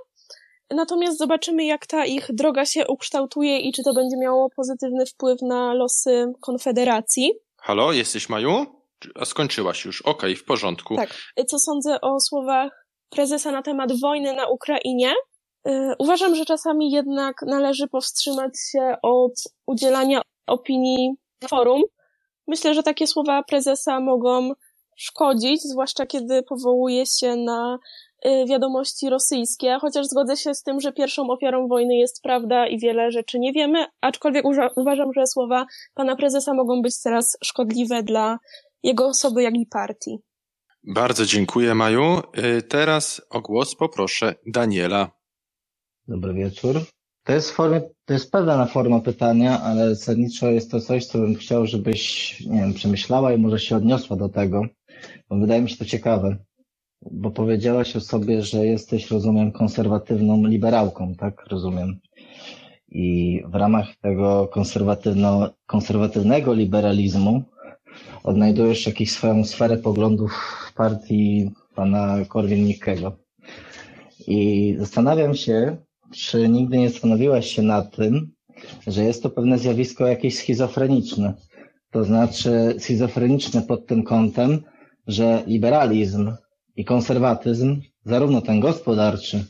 Natomiast zobaczymy, jak ta ich droga się ukształtuje i czy to będzie miało pozytywny wpływ na losy Konfederacji. Halo, jesteś Maju? A skończyłaś już. Okej, okay, w porządku. Tak. Co sądzę o słowach prezesa na temat wojny na Ukrainie? Y, uważam, że czasami jednak należy powstrzymać się od udzielania opinii forum. Myślę, że takie słowa prezesa mogą szkodzić, zwłaszcza kiedy powołuje się na y, wiadomości rosyjskie, chociaż zgodzę się z tym, że pierwszą ofiarą wojny jest prawda i wiele rzeczy nie wiemy, aczkolwiek uważam, że słowa pana prezesa mogą być teraz szkodliwe dla jego osoby, jak i partii. Bardzo dziękuję, Maju. Y, teraz o głos poproszę Daniela. Dobry wieczór. To jest, formy, to jest pewna forma pytania, ale zasadniczo jest to coś, co bym chciał, żebyś, nie wiem, przemyślała i może się odniosła do tego, bo wydaje mi się to ciekawe. Bo powiedziałaś o sobie, że jesteś, rozumiem, konserwatywną liberałką, tak? Rozumiem. I w ramach tego konserwatywno, konserwatywnego liberalizmu odnajdujesz jakąś swoją sferę poglądów w partii pana Korwin-Mikkego. I zastanawiam się, czy nigdy nie zastanowiłaś się nad tym, że jest to pewne zjawisko jakieś schizofreniczne. To znaczy schizofreniczne pod tym kątem, że liberalizm i konserwatyzm, zarówno ten gospodarczy,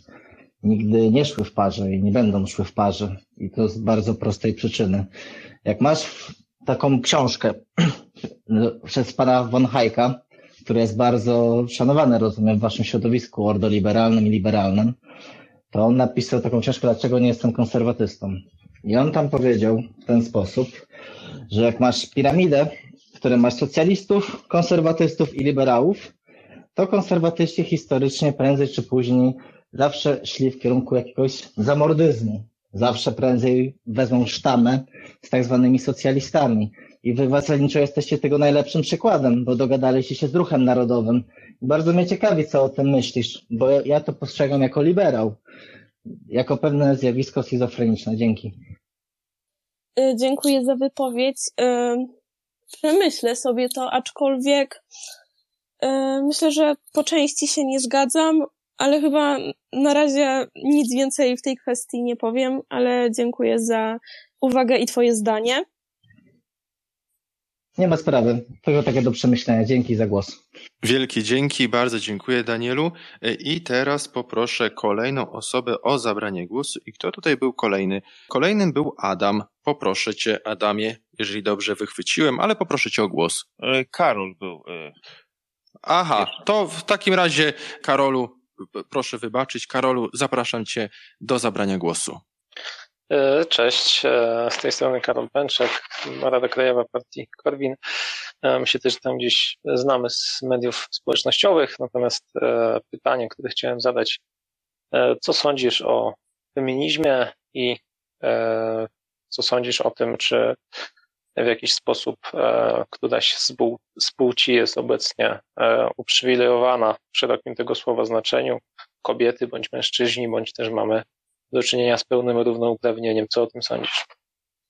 nigdy nie szły w parze i nie będą szły w parze. I to z bardzo prostej przyczyny. Jak masz taką książkę przez pana von Hayka, który jest bardzo szanowany, rozumiem, w waszym środowisku ordoliberalnym i liberalnym, to on napisał taką książkę, dlaczego nie jestem konserwatystą. I on tam powiedział w ten sposób, że jak masz piramidę, w której masz socjalistów, konserwatystów i liberałów, to konserwatyści historycznie prędzej czy później zawsze szli w kierunku jakiegoś zamordyzmu. Zawsze prędzej wezmą sztamę z tak zwanymi socjalistami. I wy zasadniczo jesteście tego najlepszym przykładem, bo dogadaliście się z ruchem narodowym. Bardzo mnie ciekawi, co o tym myślisz, bo ja to postrzegam jako liberał, jako pewne zjawisko schizofreniczne. Dzięki. Y, dziękuję za wypowiedź. Y, przemyślę sobie to, aczkolwiek y, myślę, że po części się nie zgadzam, ale chyba na razie nic więcej w tej kwestii nie powiem, ale dziękuję za uwagę i Twoje zdanie. Nie ma sprawy. Tylko takie do przemyślenia. Dzięki za głos. Wielkie dzięki, bardzo dziękuję Danielu. I teraz poproszę kolejną osobę o zabranie głosu. I kto tutaj był kolejny? Kolejnym był Adam. Poproszę cię, Adamie, jeżeli dobrze wychwyciłem, ale poproszę cię o głos. E, Karol był. E, Aha, to w takim razie, Karolu, proszę wybaczyć. Karolu, zapraszam cię do zabrania głosu. E, cześć, e, z tej strony Karol Pęczek, Rada Krajowa Partii Korwin. E, my się też tam gdzieś znamy z mediów społecznościowych, natomiast pytanie, które chciałem zadać, co sądzisz o feminizmie i co sądzisz o tym, czy w jakiś sposób któraś z płci jest obecnie uprzywilejowana w szerokim tego słowa znaczeniu, kobiety bądź mężczyźni, bądź też mamy do czynienia z pełnym równouprawnieniem. Co o tym sądzisz?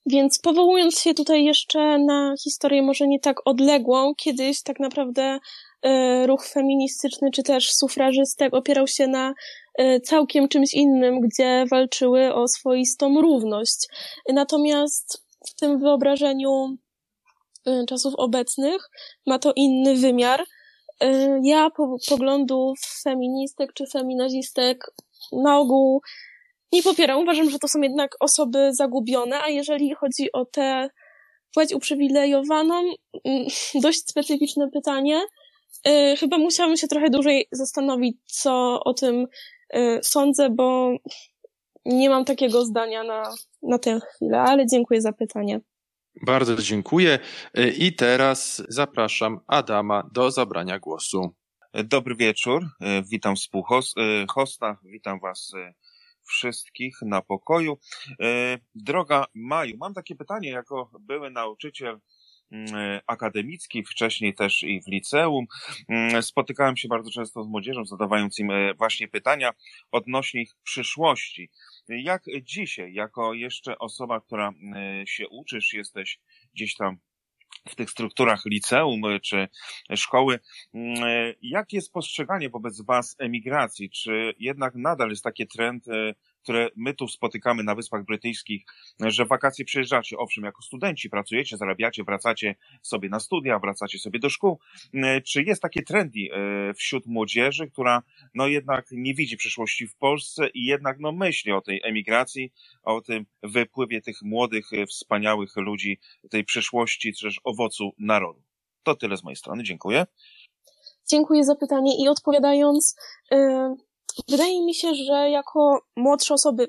Więc powołując się tutaj jeszcze na historię może nie tak odległą, kiedyś tak naprawdę y, ruch feministyczny czy też sufrażystek opierał się na y, całkiem czymś innym, gdzie walczyły o swoistą równość. Natomiast w tym wyobrażeniu y, czasów obecnych ma to inny wymiar. Ja po, poglądów feministek czy feminazistek na ogół nie popieram. Uważam, że to są jednak osoby zagubione, a jeżeli chodzi o tę płeć uprzywilejowaną, mm, dość specyficzne pytanie. Y, chyba musiałabym się trochę dłużej zastanowić, co o tym y, sądzę, bo nie mam takiego zdania na, na tę chwilę, ale dziękuję za pytanie. Bardzo dziękuję y, i teraz zapraszam Adama do zabrania głosu. Dobry wieczór, witam współhosta, witam Was wszystkich na pokoju. E, droga Maju, mam takie pytanie, jako były nauczyciel mm, e, akademicki, wcześniej też i w liceum. Mm, spotykałem się bardzo często z młodzieżą, zadawając im e, właśnie pytania odnośnie ich przyszłości. Jak dzisiaj, jako jeszcze osoba, która się uczysz, jesteś gdzieś tam w tych strukturach liceum y, czy szkoły. Mm, y, jakie jest postrzeganie wobec Was emigracji? Czy jednak nadal jest taki trend y, które my tu spotykamy na Wyspach Brytyjskich, że w wakacje przyjeżdżacie, owszem, jako studenci pracujecie, zarabiacie, wracacie sobie na studia, wracacie sobie do szkół. Czy jest takie trendy wśród młodzieży, która no jednak nie widzi przyszłości w Polsce i jednak no myśli o tej emigracji, o tym wypływie tych młodych, wspaniałych ludzi, tej przyszłości, czy też owocu narodu? To tyle z mojej strony. Dziękuję. Dziękuję za pytanie i odpowiadając, wydaje mi się, że jako młodsze osoby,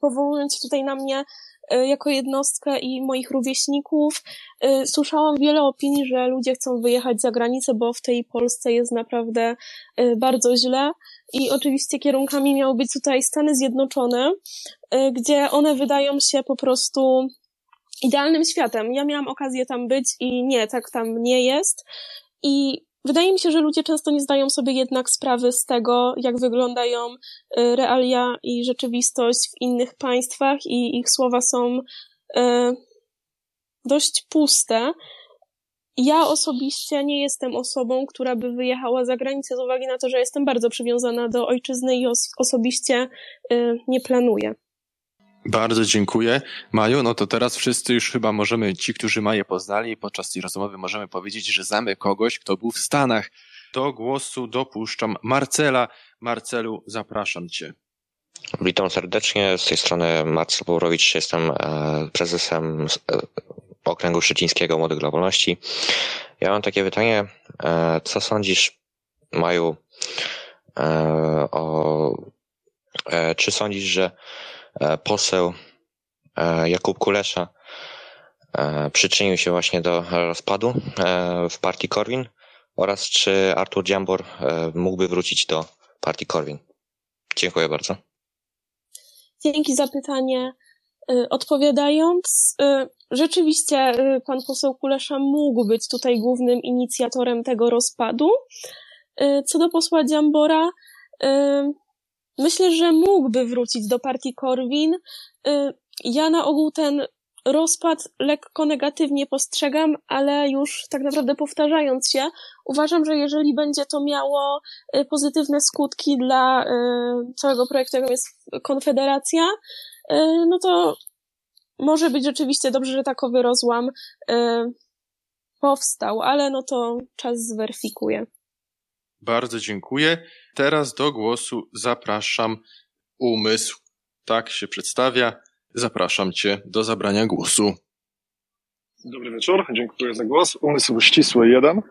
powołując się tutaj na mnie yy, jako jednostkę i moich rówieśników, yy, słyszałam wiele opinii, że ludzie chcą wyjechać za granicę, bo w tej Polsce jest naprawdę y, bardzo źle. I oczywiście kierunkami miały być tutaj Stany Zjednoczone, gdzie one wydają się po prostu idealnym światem. Ja miałam okazję tam być i nie, tak tam nie jest. I Wydaje mi się, że ludzie często nie zdają sobie jednak sprawy z tego, jak wyglądają y, realia i rzeczywistość w innych państwach i ich słowa są y, dość puste. Ja osobiście nie jestem osobą, która by wyjechała za granicę z uwagi na to, że jestem bardzo przywiązana do ojczyzny i osobiście y, nie planuję. Bardzo dziękuję. Maju, no to teraz wszyscy już chyba możemy, ci, którzy Maję poznali podczas tej rozmowy, możemy powiedzieć, że znamy kogoś, kto był w Stanach. Do głosu dopuszczam Marcela. Marcelu, zapraszam cię. Witam serdecznie. Z tej strony Marcel Bobrowicz. Jestem e, prezesem e, Okręgu Szczecińskiego Młodych dla Wolności. Ja mam takie pytanie. E, co sądzisz, Maju, o... Czy sądzisz, że poseł e, Jakub Kulesza e, przyczynił się właśnie do rozpadu w partii Korwin oraz czy Artur Dziambor mógłby wrócić do partii Korwin. Dziękuję bardzo. Dzięki za pytanie. Odpowiadając, rzeczywiście pan poseł Kulesza mógł być tutaj głównym inicjatorem tego rozpadu. Co do posła Dziambora, Myślę, że mógłby wrócić do partii Korwin. Y, ja na ogół ten rozpad lekko negatywnie postrzegam, ale już tak naprawdę powtarzając się, uważam, że jeżeli będzie to miało y, pozytywne skutki dla y, całego projektu, jakim jest Konfederacja, no to może być rzeczywiście dobrze, że takowy rozłam powstał, ale no to czas zweryfikuje. Bardzo dziękuję. Teraz do głosu zapraszam umysł. Tak się przedstawia. Zapraszam Cię do zabrania głosu. Dobry wieczór, dziękuję za głos. Umysł ścisły jeden.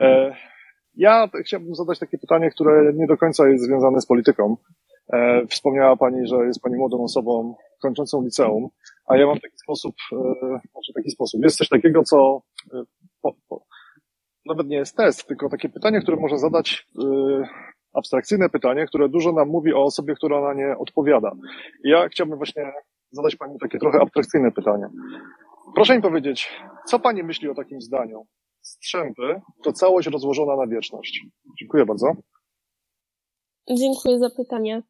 E, ja chciałbym zadać takie pytanie, które nie do końca jest związane z polityką. E, wspomniała Pani, że jest Pani młodą osobą kończącą liceum, a ja mam taki sposób, e, znaczy taki sposób. Jest coś takiego, co po, po, nawet nie jest test, tylko takie pytanie, które może zadać yy, abstrakcyjne pytanie, które dużo nam mówi o osobie, która na nie odpowiada. I ja chciałbym właśnie zadać Pani takie trochę abstrakcyjne pytanie. Proszę mi powiedzieć, co Pani myśli o takim zdaniu? Strzępy to całość rozłożona na wieczność. Dziękuję bardzo. Dziękuję za pytanie.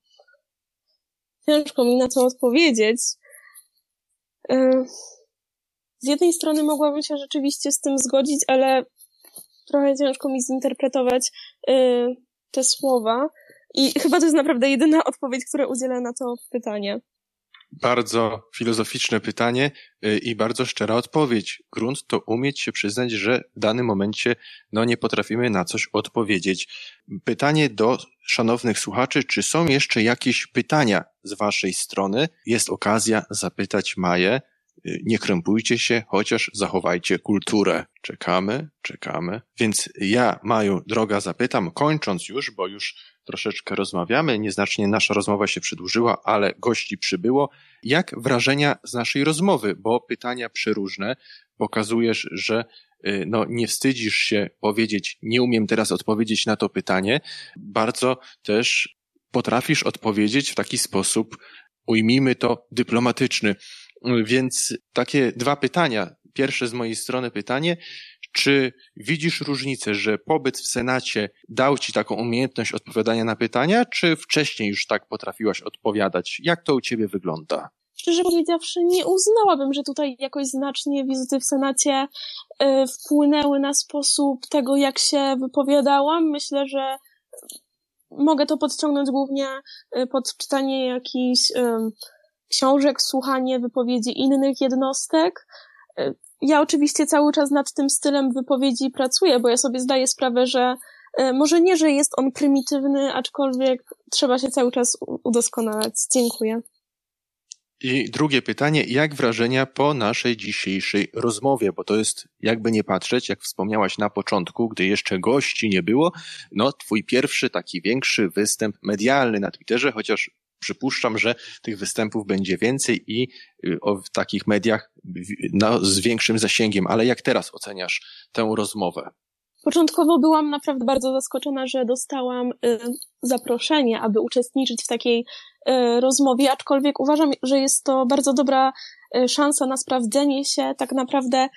Ciężko mi na to odpowiedzieć. Y, z jednej strony mogłabym się rzeczywiście z tym zgodzić, ale trochę ciężko mi zinterpretować y, te słowa. I chyba to jest naprawdę jedyna odpowiedź, która udziela na to pytanie. Bardzo filozoficzne pytanie y, i bardzo szczera odpowiedź. Grunt to umieć się przyznać, że w danym momencie no, nie potrafimy na coś odpowiedzieć. Pytanie do szanownych słuchaczy, czy są jeszcze jakieś pytania z waszej strony? Jest okazja zapytać Maję. Y, nie krępujcie się, chociaż zachowajcie kulturę. Czekamy, czekamy. Więc ja, Maju, droga, zapytam, kończąc już, bo już troszeczkę rozmawiamy, nieznacznie nasza rozmowa się przedłużyła, ale gości przybyło. Jak wrażenia z naszej rozmowy? Bo pytania przeróżne. Pokazujesz, że y, no, nie wstydzisz się powiedzieć, nie umiem teraz odpowiedzieć na to pytanie. Bardzo też potrafisz odpowiedzieć w taki sposób, ujmijmy to, dyplomatyczny. Więc takie dwa pytania. Pierwsze z mojej strony pytanie, czy widzisz różnicę, że pobyt w Senacie dał ci taką umiejętność odpowiadania na pytania, czy wcześniej już tak potrafiłaś odpowiadać? Jak to u ciebie wygląda? Szczerze powiedziawszy, nie uznałabym, że tutaj jakoś znacznie wizyty w Senacie y, wpłynęły na sposób tego, jak się wypowiadałam. Myślę, że mogę to podciągnąć głównie pod czytanie jakichś książek, słuchanie wypowiedzi innych jednostek. Ja oczywiście cały czas nad tym stylem wypowiedzi pracuję, bo ja sobie zdaję sprawę, że może nie, że jest on prymitywny, aczkolwiek trzeba się cały czas udoskonalać. Dziękuję. I drugie pytanie, jak wrażenia po naszej dzisiejszej rozmowie, bo to jest, jakby nie patrzeć, jak wspomniałaś na początku, gdy jeszcze gości nie było, no twój pierwszy taki większy występ medialny na Twitterze, chociaż przypuszczam, że tych występów będzie więcej i y, w takich mediach no, z większym zasięgiem, ale jak teraz oceniasz tę rozmowę? Początkowo byłam naprawdę bardzo zaskoczona, że dostałam y, zaproszenie, aby uczestniczyć w takiej y, rozmowie, aczkolwiek uważam, że jest to bardzo dobra szansa na sprawdzenie się tak naprawdę,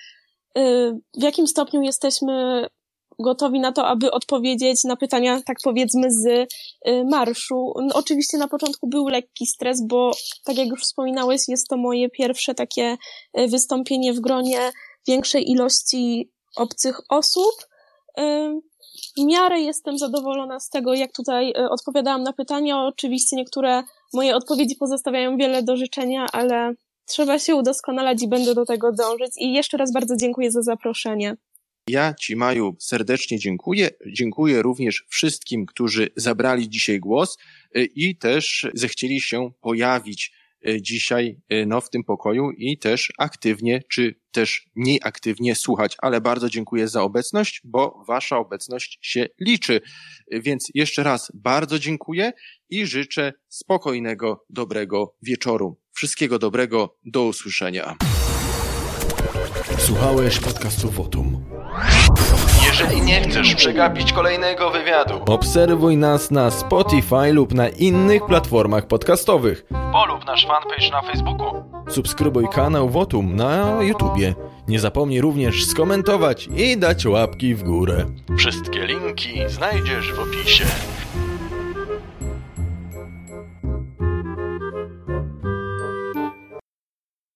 w jakim stopniu jesteśmy gotowi na to, aby odpowiedzieć na pytania, tak powiedzmy, z marszu. No, oczywiście na początku był lekki stres, bo tak jak już wspominałeś, jest to moje pierwsze takie wystąpienie w gronie większej ilości obcych osób w miarę jestem zadowolona z tego, jak tutaj odpowiadałam na pytania. Oczywiście niektóre moje odpowiedzi pozostawiają wiele do życzenia, ale trzeba się udoskonalać i będę do tego dążyć. I jeszcze raz bardzo dziękuję za zaproszenie. Ja Ci, Maju, serdecznie dziękuję. Dziękuję również wszystkim, którzy zabrali dzisiaj głos e, i też zechcieli się pojawić E, dzisiaj e, no, w tym pokoju i też aktywnie, czy też mniej aktywnie słuchać, ale bardzo dziękuję za obecność, bo Wasza obecność się liczy. Więc jeszcze raz bardzo dziękuję i życzę spokojnego, dobrego wieczoru. Wszystkiego dobrego, do usłyszenia. Słuchałeś podcastu Wotum. Jeżeli nie chcesz przegapić kolejnego wywiadu, obserwuj nas na Spotify lub na innych platformach podcastowych. Polub nasz fanpage na Facebooku. Subskrybuj kanał Wotum na YouTubie. Nie zapomnij również skomentować i dać łapki w górę. Wszystkie linki znajdziesz w opisie.